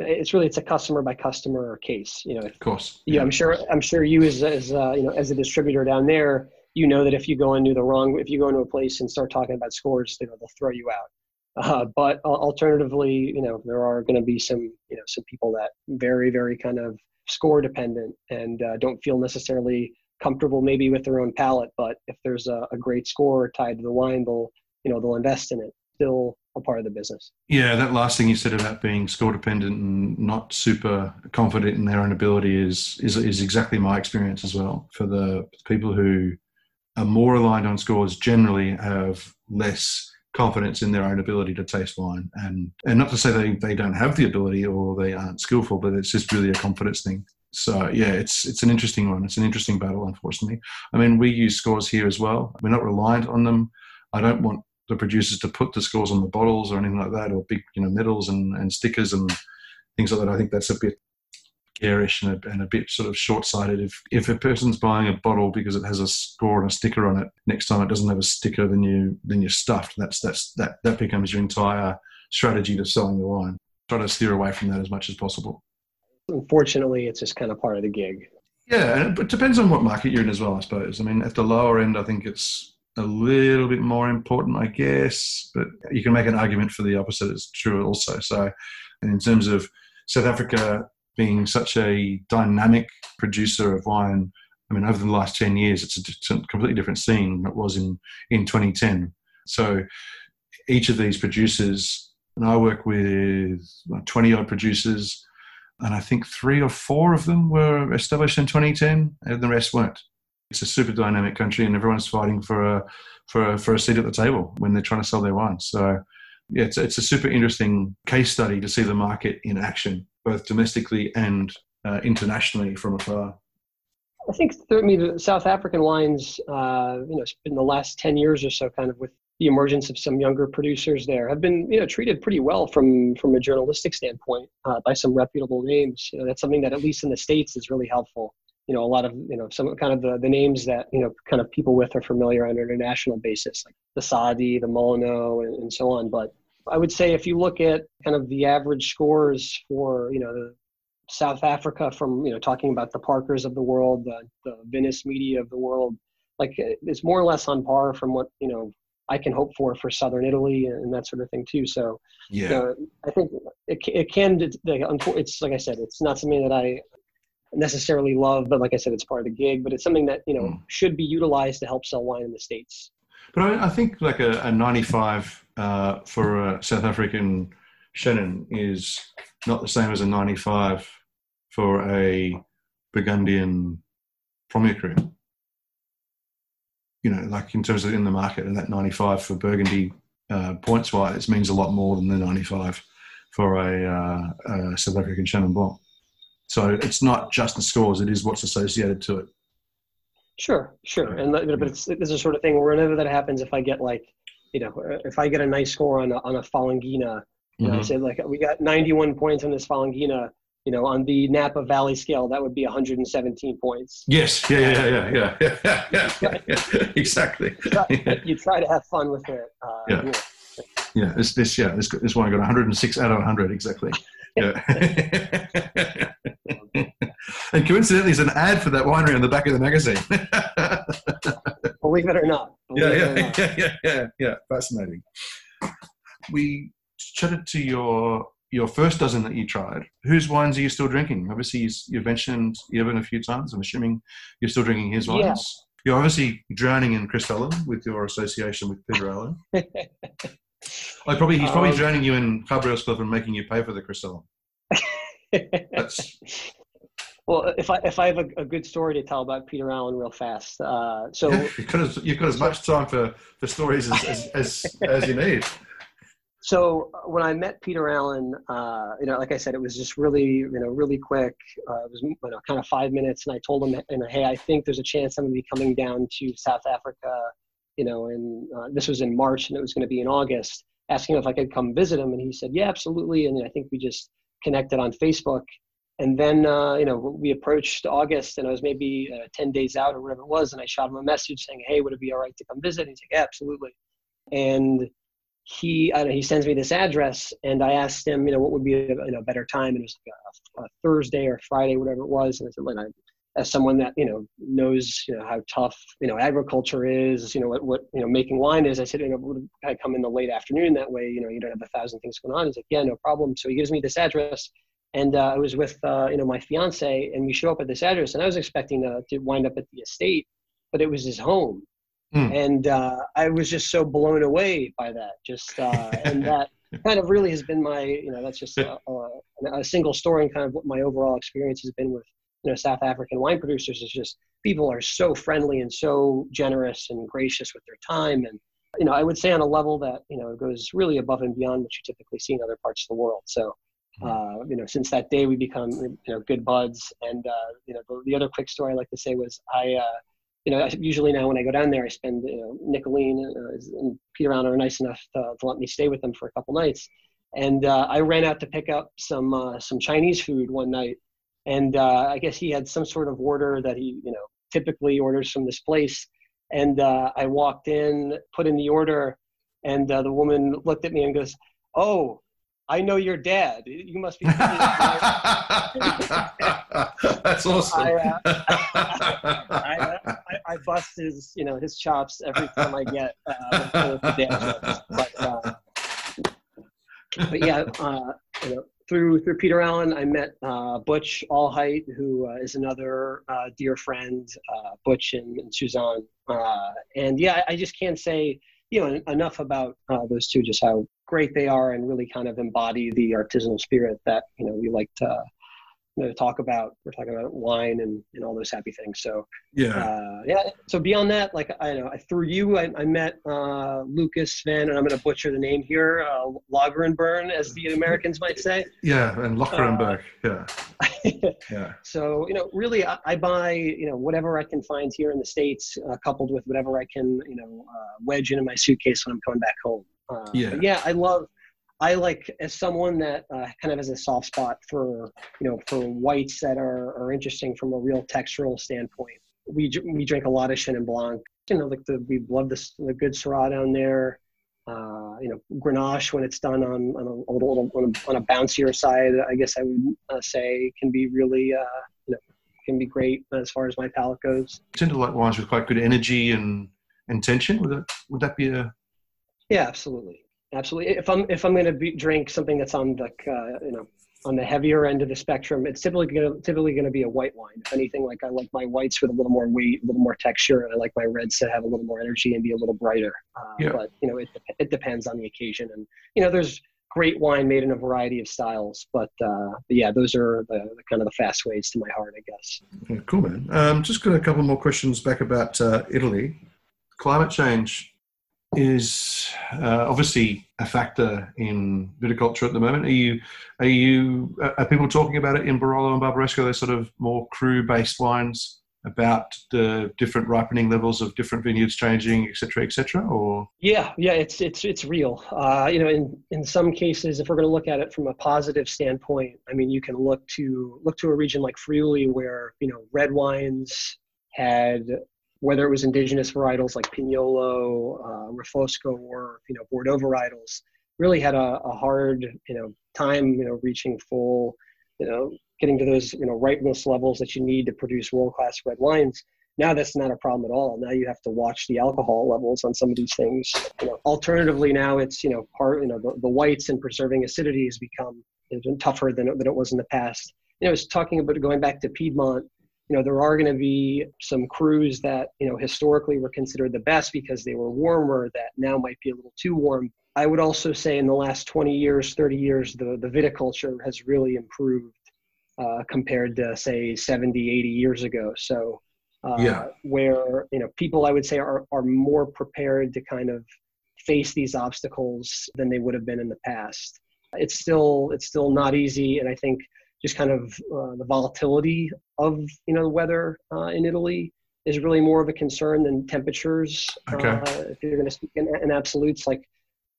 it's really it's a customer by customer case. You know, if
Of course.
yeah, I'm sure. I'm sure you, as as uh, you know, as a distributor down there, you know that if you go into the wrong, if you go into a place and start talking about scores, you know, they'll throw you out. Uh, but alternatively, you know, there are going to be some, you know, some people that very, very kind of score dependent and uh, don't feel necessarily comfortable maybe with their own palate. But if there's a, a great score tied to the wine, they'll, you know, they'll invest in it. Still a part of the business.
Yeah, that last thing you said about being score dependent and not super confident in their own ability is is, is exactly my experience as well. For the people who are more aligned on scores, generally have less confidence in their own ability to taste wine. And and not to say they, they don't have the ability or they aren't skillful, but it's just really a confidence thing. So yeah, it's it's an interesting one. It's an interesting battle, unfortunately. I mean, we use scores here as well. We're not reliant on them. I don't want the producers to put the scores on the bottles or anything like that, or big you know medals and, and stickers and things like that. I think that's a bit garish and a, and a bit sort of short-sighted. If if a person's buying a bottle because it has a score and a sticker on it, next time it doesn't have a sticker, then you then you're stuffed. That's that's that that becomes your entire strategy to selling the wine. Try to steer away from that as much as possible.
Unfortunately, it's just kind of part of the gig.
Yeah, and it depends on what market you're in as well, I suppose. I mean, at the lower end, I think it's a little bit more important, I guess, but you can make an argument for the opposite is true also. So, in terms of South Africa being such a dynamic producer of wine, I mean, over the last 10 years, it's a, it's a completely different scene than it was in, in 2010. So, each of these producers, and I work with 20 odd producers, and I think three or four of them were established in 2010, and the rest weren't it's a super dynamic country and everyone's fighting for a for a, for a seat at the table when they're trying to sell their wine. So yeah, it's it's a super interesting case study to see the market in action, both domestically and uh, internationally from afar.
I think I mean South African wines, uh, you know, in the last ten years or so, kind of with the emergence of some younger producers there, have been you know treated pretty well from from a journalistic standpoint uh, by some reputable names. You know, that's something that at least in the states is really helpful you know a lot of you know some kind of the, the names that you know kind of people with are familiar on an international basis like the Sadie, the Molyneux, and, and so on. But I would say if you look at kind of the average scores for you know South Africa from you know talking about the Parkers of the world, the, the Vinous Media of the world, like eh, it's more or less on par from what you know I can hope for for Southern Italy and that sort of thing too. So yeah, you know, I think it, it can. It's like I said, it's not something that I necessarily love, but like I said, it's part of the gig. But it's something that you know mm. should be utilized to help sell wine in the states.
But I, I think like a, a 95 uh, for a South African Chenin is not the same as a 95 for a Burgundian Premier Cru. You know, like in terms of in the market, and that 95 for Burgundy uh, points wise means a lot more than the 95 for a, uh, a South African Chenin Blanc. So it's not just the scores; it is what's associated to it.
Sure, sure, and but it's it's a sort of thing whenever that happens, if I get like, you know, if I get a nice score on a, on a Falanghina, mm-hmm. I say like we got 91 points on this Falanghina, you know, on the Napa Valley scale, that would be 117 points.
Yes, yeah, yeah, yeah, yeah, yeah, yeah, yeah, yeah. exactly.
you, try, you try to have fun with it. Uh,
yeah. yeah. Yeah, this, this, yeah, this, this one got 106 out of 100 exactly. Yeah. and coincidentally, there's an ad for that winery on the back of the magazine.
Believe it or not.
yeah, yeah, not. yeah, yeah, yeah, yeah. Fascinating. We chatted to your your first dozen that you tried. Whose wines are you still drinking? Obviously, you've mentioned Eben a few times. I'm assuming you're still drinking his wines. Yeah. You're obviously drowning in Crystallum with your association with Peter Allen. oh, probably he's probably um, drowning you in Gabriëlskloof and making you pay for the Crystallum.
That's well, if I if I have a, a, good story to tell about Peter Allen real fast, uh, so
you've, got as, you've got as much time for, for stories as, as, as, as you need.
So uh, when I met Peter Allen, uh, you know, like I said, it was just really, you know, really quick. Uh, it was you know, kind of five minutes, and I told him, you know, hey, I think there's a chance I'm going to be coming down to South Africa, you know, and uh, this was in March, and it was going to be in August. Asking if I could come visit him, and he said, yeah, absolutely. And I think we just connected on Facebook and then uh, you know we approached August, and I was maybe uh, ten days out or whatever it was, and I shot him a message saying, "Hey, would it be all right to come visit?" And he's like, yeah, "Absolutely." And he know, he sends me this address, and I asked him, you know, what would be a you know better time, and it was like a, a Thursday or Friday, whatever it was, and I said, "Look, I, as someone that you know knows you know how tough you know agriculture is, you know what what you know making wine is. I said, you know, would I come in the late afternoon that way? You know, you don't have a thousand things going on. He's like, yeah, no problem. So he gives me this address, and uh, I was with uh, you know my fiance, and we show up at this address, and I was expecting to, to wind up at the estate, but it was his home, mm. and uh, I was just so blown away by that. Just uh, and that kind of really has been my you know that's just a, a, a single story and kind of what my overall experience has been with you know South African wine producers is just people are so friendly and so generous and gracious with their time and you know I would say on a level that you know goes really above and beyond what you typically see in other parts of the world. So. Uh, you know since that day we become you know good buds and uh, you know the, the, other quick story I like to say was I. Uh, you know, usually now when I go down there, I spend, you know, Nicolene uh, and Peter Allen are nice enough to, to, let me stay with them for a couple nights. And uh, I ran out to pick up some uh, some Chinese food one night, and I guess he had some sort of order that he you know typically orders from this place. And I walked in, put in the order, and the woman looked at me and goes, "Oh, I know your dad. You must be." That's
awesome. I, uh,
I, I, I, bust his, you know, his chops every time I get uh, jokes. But, uh, but yeah, uh, you know, through through Peter Allen, I met uh, Butch Alheit, who uh, is another uh, dear friend, uh, Butch and, and Suzanne. Uh, and yeah, I just can't say you know enough about uh, those two, just how great they are, and really kind of embody the artisanal spirit that you know we like to you know, talk about. We're talking about wine and, and all those happy things. So
yeah.
uh, yeah so beyond that like i know I, through you i, I met uh, lucas sven and i'm going to butcher the name here uh, burn as the americans might say.
Yeah and Loggerenberg uh,
yeah. Yeah. So you know really I, I, buy you know whatever i can find here in the states uh, coupled with whatever i can you know uh, wedge into my suitcase when i'm coming back home uh, yeah yeah i love I like as someone that uh, kind of has a soft spot for you know for whites that are, are interesting from a real textural standpoint. We we drink a lot of Chenin Blanc. You know, like the we love the the good Syrah down there. Uh, you know, Grenache when it's done on on a, a little on a, on a, bouncier side, I guess I would uh, say can be really uh, you know can be great as far as my palate goes.
I tend to like wines with quite good energy and intention. Would that would that be a
yeah, absolutely absolutely. If I'm if I'm going to drink something that's on the uh, you know on the heavier end of the spectrum, it's typically gonna, typically going to be a white wine. If anything, like I like my whites with a little more weight, a little more texture, and I like my reds to have a little more energy and be a little brighter. Uh, yeah. But you know, it it depends on the occasion, and you know, there's great wine made in a variety of styles. But, uh, but yeah, those are the, the, kind of the fast ways to my heart, I guess.
Cool, man. Um, just got a couple more questions back about uh, Italy. Climate change is uh, obviously a factor in viticulture at the moment. Are you, are you, are people talking about it in Barolo and Barbaresco? Those sort of more cru-based wines about the different ripening levels of different vineyards changing, et cetera, et cetera, or?
Yeah, yeah, it's it's it's real. Uh, you know, in in some cases, if we're going to look at it from a positive standpoint, I mean, you can look to look to a region like Friuli where you know red wines had whether it was indigenous varietals like Pignolo, uh, Refosco, or you know Bordeaux varietals, really had a, a, hard you know time you know reaching full you know getting to those you know ripeness levels that you need to produce world class red wines. Now that's not a problem at all. Now you have to watch the alcohol levels on some of these things. You know, alternatively, now it's you know part you know the, the whites and preserving acidity has become tougher than, than it was in the past. You know, I was talking about going back to Piedmont you know there are going to be some crus that you know historically were considered the best because they were warmer that now might be a little too warm. I would also say in the last 20 years 30 years the, the viticulture has really improved uh, compared to say 70 80 years ago. So uh, yeah. where you know people i would say are, are more prepared to kind of face these obstacles than they would have been in the past. It's still it's still not easy and i think just kind of uh, the volatility of you know the weather uh, in Italy is really more of a concern than temperatures.
Okay. Uh,
if you're going to speak in, in, absolutes, like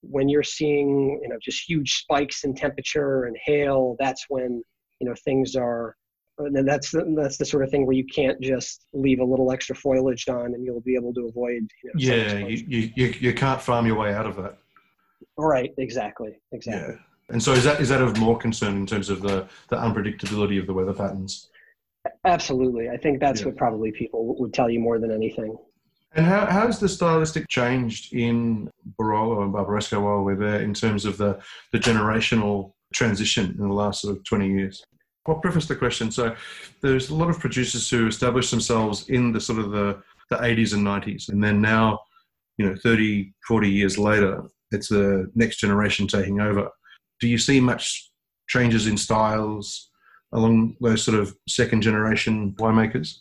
when you're seeing you know just huge spikes in temperature and hail, that's when you know things are. And that's the, that's the sort of thing where you can't just leave a little extra foliage on, and you'll be able to avoid. You know,
yeah, you, you you can't farm your way out of that.
Right. Exactly. Exactly.
Yeah. And so is that is that of more concern in terms of the, the unpredictability of the weather patterns?
Absolutely. I think that's
Yeah.
what probably people would tell you more than anything.
And how, how has the stylistic changed in Barolo and Barbaresco while we're there in terms of the, the generational transition in the last sort of 20 years? I'll preface the question. So there's a lot of producers who established themselves in the sort of the, the 80s and 90s. And then now, you know, 30, 40 years later, it's the next generation taking over. Do you see much changes in styles along those sort of second generation winemakers?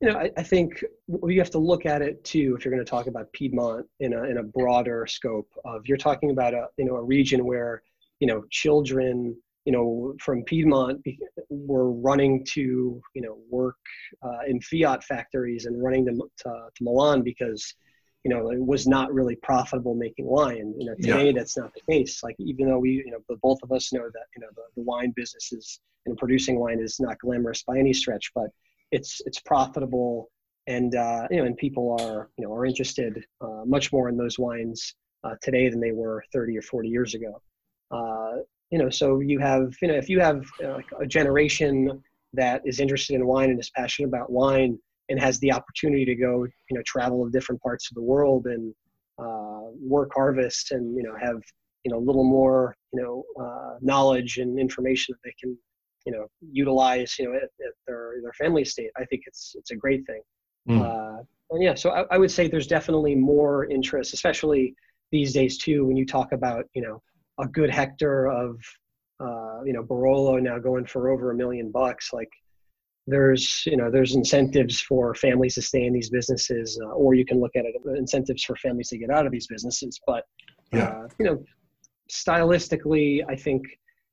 You know, I, I think you have to look at it too if you're going to talk about Piedmont in a in a broader scope of you're talking about a you know a region where you know children you know from Piedmont were running to you know work uh, in Fiat factories and running to, to Milan because you know it was not really profitable making wine. You know today that's not the case. Like even though we you know the both of us know that you know the, the wine business is and producing wine is not glamorous by any stretch, but it's it's profitable and uh, you know and people are you know are interested uh, much more in those wines uh, today than they were 30 or 40 years ago uh, you know so you have you know if you have uh, like a generation that is interested in wine and is passionate about wine and has the opportunity to go you know travel to different parts of the world and uh, work harvest and you know have you know a little more you know uh, knowledge and information that they can you know utilize you know at, at their their family estate i think it's it's a great thing
Mm.
uh, and yeah so I, I would say there's definitely more interest especially these days too when you talk about you know a good hectare of uh, you know barolo now going for over a million bucks like there's you know there's incentives for families to stay in these businesses uh, or you can look at it incentives for families to get out of these businesses but
Yeah.
uh, you know stylistically i think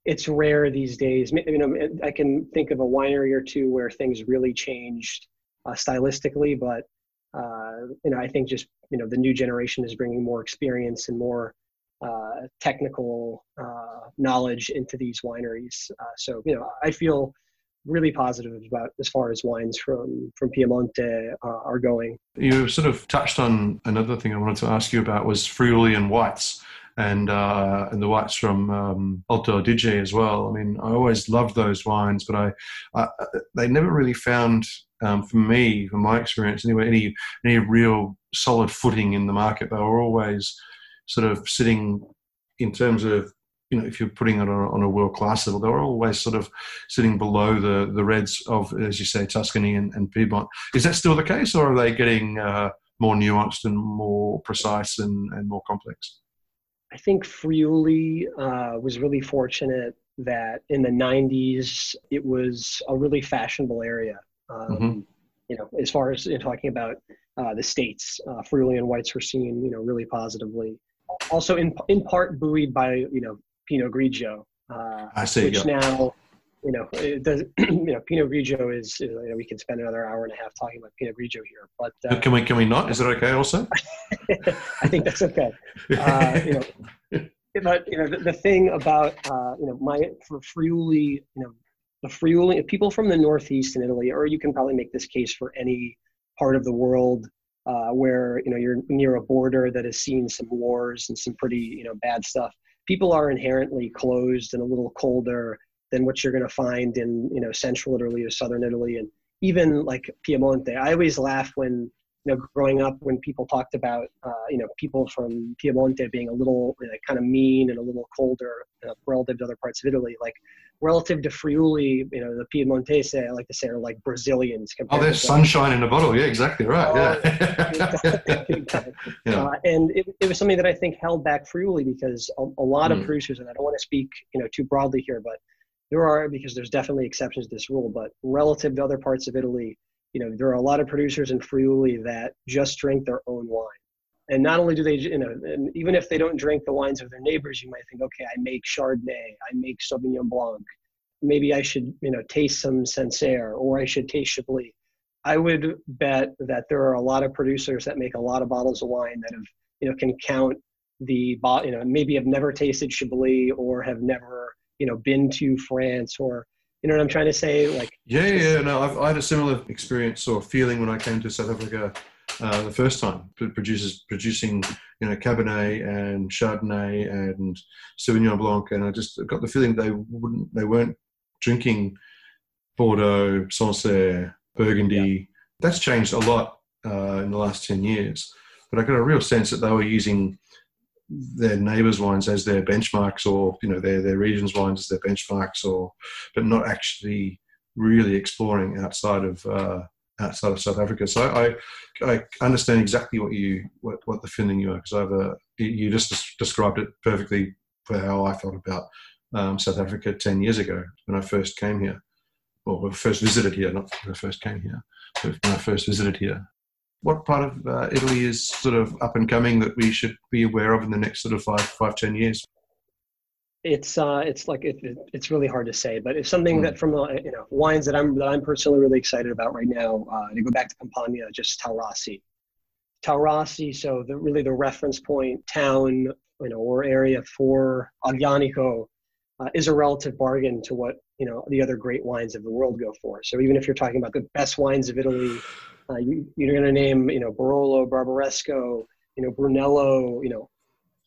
it's rare these days. You know, I can think of a winery or two where things really changed uh, stylistically, but uh, you know, I think just you know the new generation is bringing more experience and more uh, technical uh, knowledge into these wineries. Uh, so you know, I feel really positive about as far as wines from from Piemonte uh, are going.
You sort of touched on another thing I wanted to ask you about was Friuli and whites. And uh, and the whites from um, Alto Adige as well. I mean, I always loved those wines, but I, I they never really found, um, for me, from my experience anyway, any any real solid footing in the market. They were always sort of sitting in terms of you know if you're putting it on a, on a world class level, they were always sort of sitting below the the reds of, as you say, Tuscany and, and Piedmont. Is that still the case, or are they getting uh, more nuanced and more precise and, and more complex?
I think Friuli uh, was really fortunate that in the 90s it was a really fashionable area. Um,
Mhm.
You know, as far as know, talking about uh, the states, uh, Friuli and whites were seen, you know, really positively. Also, in in part buoyed by you know Pinot Grigio, uh,
I see.
which now you know it does. you know, Pinot Grigio is is, you know we can spend another hour and a half talking about Pinot Grigio here, but uh,
Can we can we not? Is it okay? Also,
I think that's okay. Uh, you know, but you know the, the thing about uh, you know my for Friuli, you know, the Friuli people from the Northeast in Italy, or you can probably make this case for any part of the world uh, where you know you're near a border that has seen some wars and some pretty you know bad stuff. People are inherently closed and a little colder than what you're going to find in you know central Italy or southern Italy, and even like Piemonte. I always laugh when you know, growing up when people talked about, uh, you know, people from Piemonte being a little you know, kind of mean and a little colder uh, relative to other parts of Italy, like relative to Friuli, you know, the Piemontese, I like to say, are like Brazilians.
oh, there's sunshine in a bottle. Yeah, exactly right.
Oh,
Yeah.
Time.
yeah.
Uh, and it, it was something that I think held back Friuli because a, a lot of
Mm.
producers, and I don't want to speak, you know, too broadly here, but there are because there's definitely exceptions to this rule. But relative to other parts of Italy, you know, there are a lot of producers in Friuli that just drink their own wine. And not only do they, you know, and even if they don't drink the wines of their neighbors, you might think, okay, I make Chardonnay, I make Sauvignon Blanc. Maybe I should, you know, taste some Sancerre or I should taste Chablis. I would bet that there are a lot of producers that make a lot of bottles of wine that have, you know, can count the bot, you know, maybe have never tasted Chablis or have never, you know, been to France or, you know what I'm trying to say? Like,
Yeah, yeah. No, I've, I had a similar experience or feeling when I came to South Africa uh, the first time. Producers producing, you know, Cabernet and Chardonnay and Sauvignon Blanc, and I just got the feeling they wouldn't, they weren't drinking Bordeaux, Sancerre, Burgundy. Yeah. That's changed a lot uh, in the last 10 years. But I got a real sense that they were using their neighbours' wines as their benchmarks or, you know, their, their region's wines as their benchmarks or, but not actually really exploring outside of, uh, outside of South Africa. So I, I understand exactly what you, what, what the feeling you are because I've, uh, you just described it perfectly for how I felt about um, South Africa 10 years ago when I first came here, or first visited here, not when I first came here, but when I first visited here. What part of uh, Italy is sort of up and coming that we should be aware of in the next sort of five, five, ten years?
It's uh, it's like it, it, it's really hard to say, but it's something mm. that from the you know wines that I'm that I'm personally really excited about right now. Uh, to go back to Campania, just Taurasi. Taurasi, so the really the reference point town, you know, or area for Aglianico uh, is a relative bargain to what you know the other great wines of the world go for. So even if you're talking about the best wines of Italy, uh, you, are going to name you know Barolo, Barbaresco, you know Brunello, you know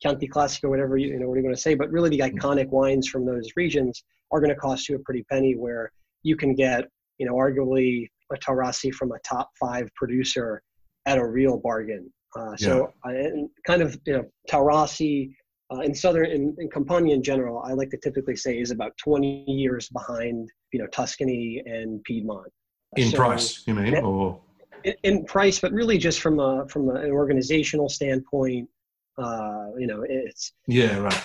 Chianti Classico, whatever you, you know what are you going to say. But really, the iconic wines from those regions are going to cost you a pretty penny. Where you can get you know arguably a Taurasi from a top five producer at a real bargain. Uh, so yeah. uh, kind of you know Taurasi uh, in southern in, in Campania in general, I like to typically say is about 20 years behind, you know, Tuscany and Piedmont.
In so, price, you mean, or
in, in, price, but really just from a from an organizational standpoint, uh, you know, it's
yeah, right.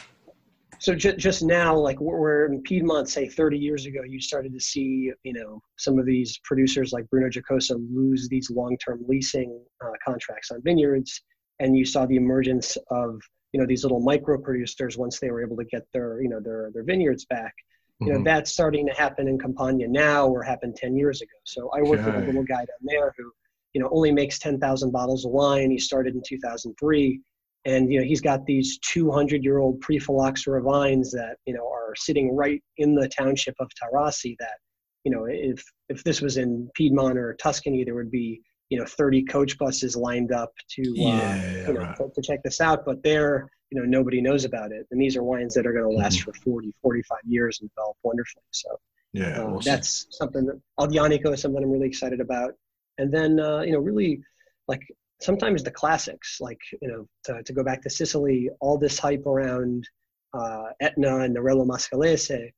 So just just now, like we're in Piedmont, say 30 years ago, you started to see, you know, some of these producers like Bruno Giacosa lose these long-term leasing uh, contracts on vineyards, and you saw the emergence of you know these little micro producers once they were able to get their you know their their vineyards back you know mm-hmm. that's starting to happen in campania now or happened 10 years ago so i work okay. with a little guy down there who you know only makes 10,000 bottles of wine he started in 2003 and you know he's got these 200 year old pre-phylloxera vines that you know are sitting right in the township of Taurasi. that you know if if this was in Piedmont or Tuscany there would be you know 30 coach buses lined up to uh, yeah, you know, right. to, check this out but there you know nobody knows about it and these are wines that are going to last mm-hmm. for 40 45 years and develop wonderfully so
yeah
uh, that's something that Aglianico is something i'm really excited about and then uh, you know really like sometimes the classics like you know to, to go back to sicily all this hype around uh, etna and the Nerello Mascalese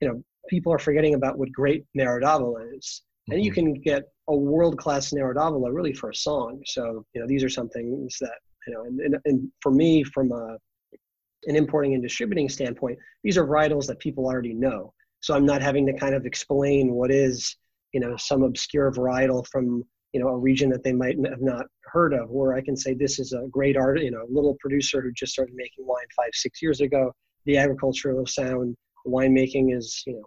you know people are forgetting about what great Nero d'Avola is and you mm-hmm. can get a world class Nero d'Avola really for a song. So you know these are some things that you know, and, and, and for me, from a, an importing and distributing standpoint, these are varietals that people already know. So I'm not having to kind of explain what is you know some obscure varietal from you know a region that they might have not heard of. Where I can say this is a great art, you know, a little producer who just started making wine five six years ago. The agricultural sound, winemaking is you know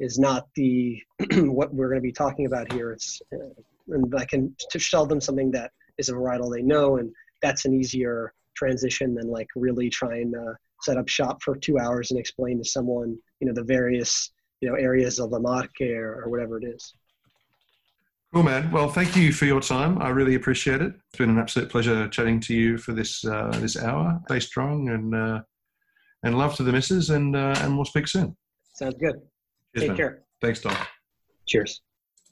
is not the what we're going to be talking about here. It's uh, and I can to tell them something that is a varietal they know, and that's an easier transition than like really trying to set up shop for two hours and explain to someone you know the various you know areas of the Marche or, or whatever it is.
Cool, man. Well, thank you for your time. I really appreciate it. It's been an absolute pleasure chatting to you for this uh, this hour. Stay strong and uh, and love to the missus, and uh, and we'll speak soon.
Sounds good.
Cheers,
Take
man.
care.
Thanks, Tom.
Cheers.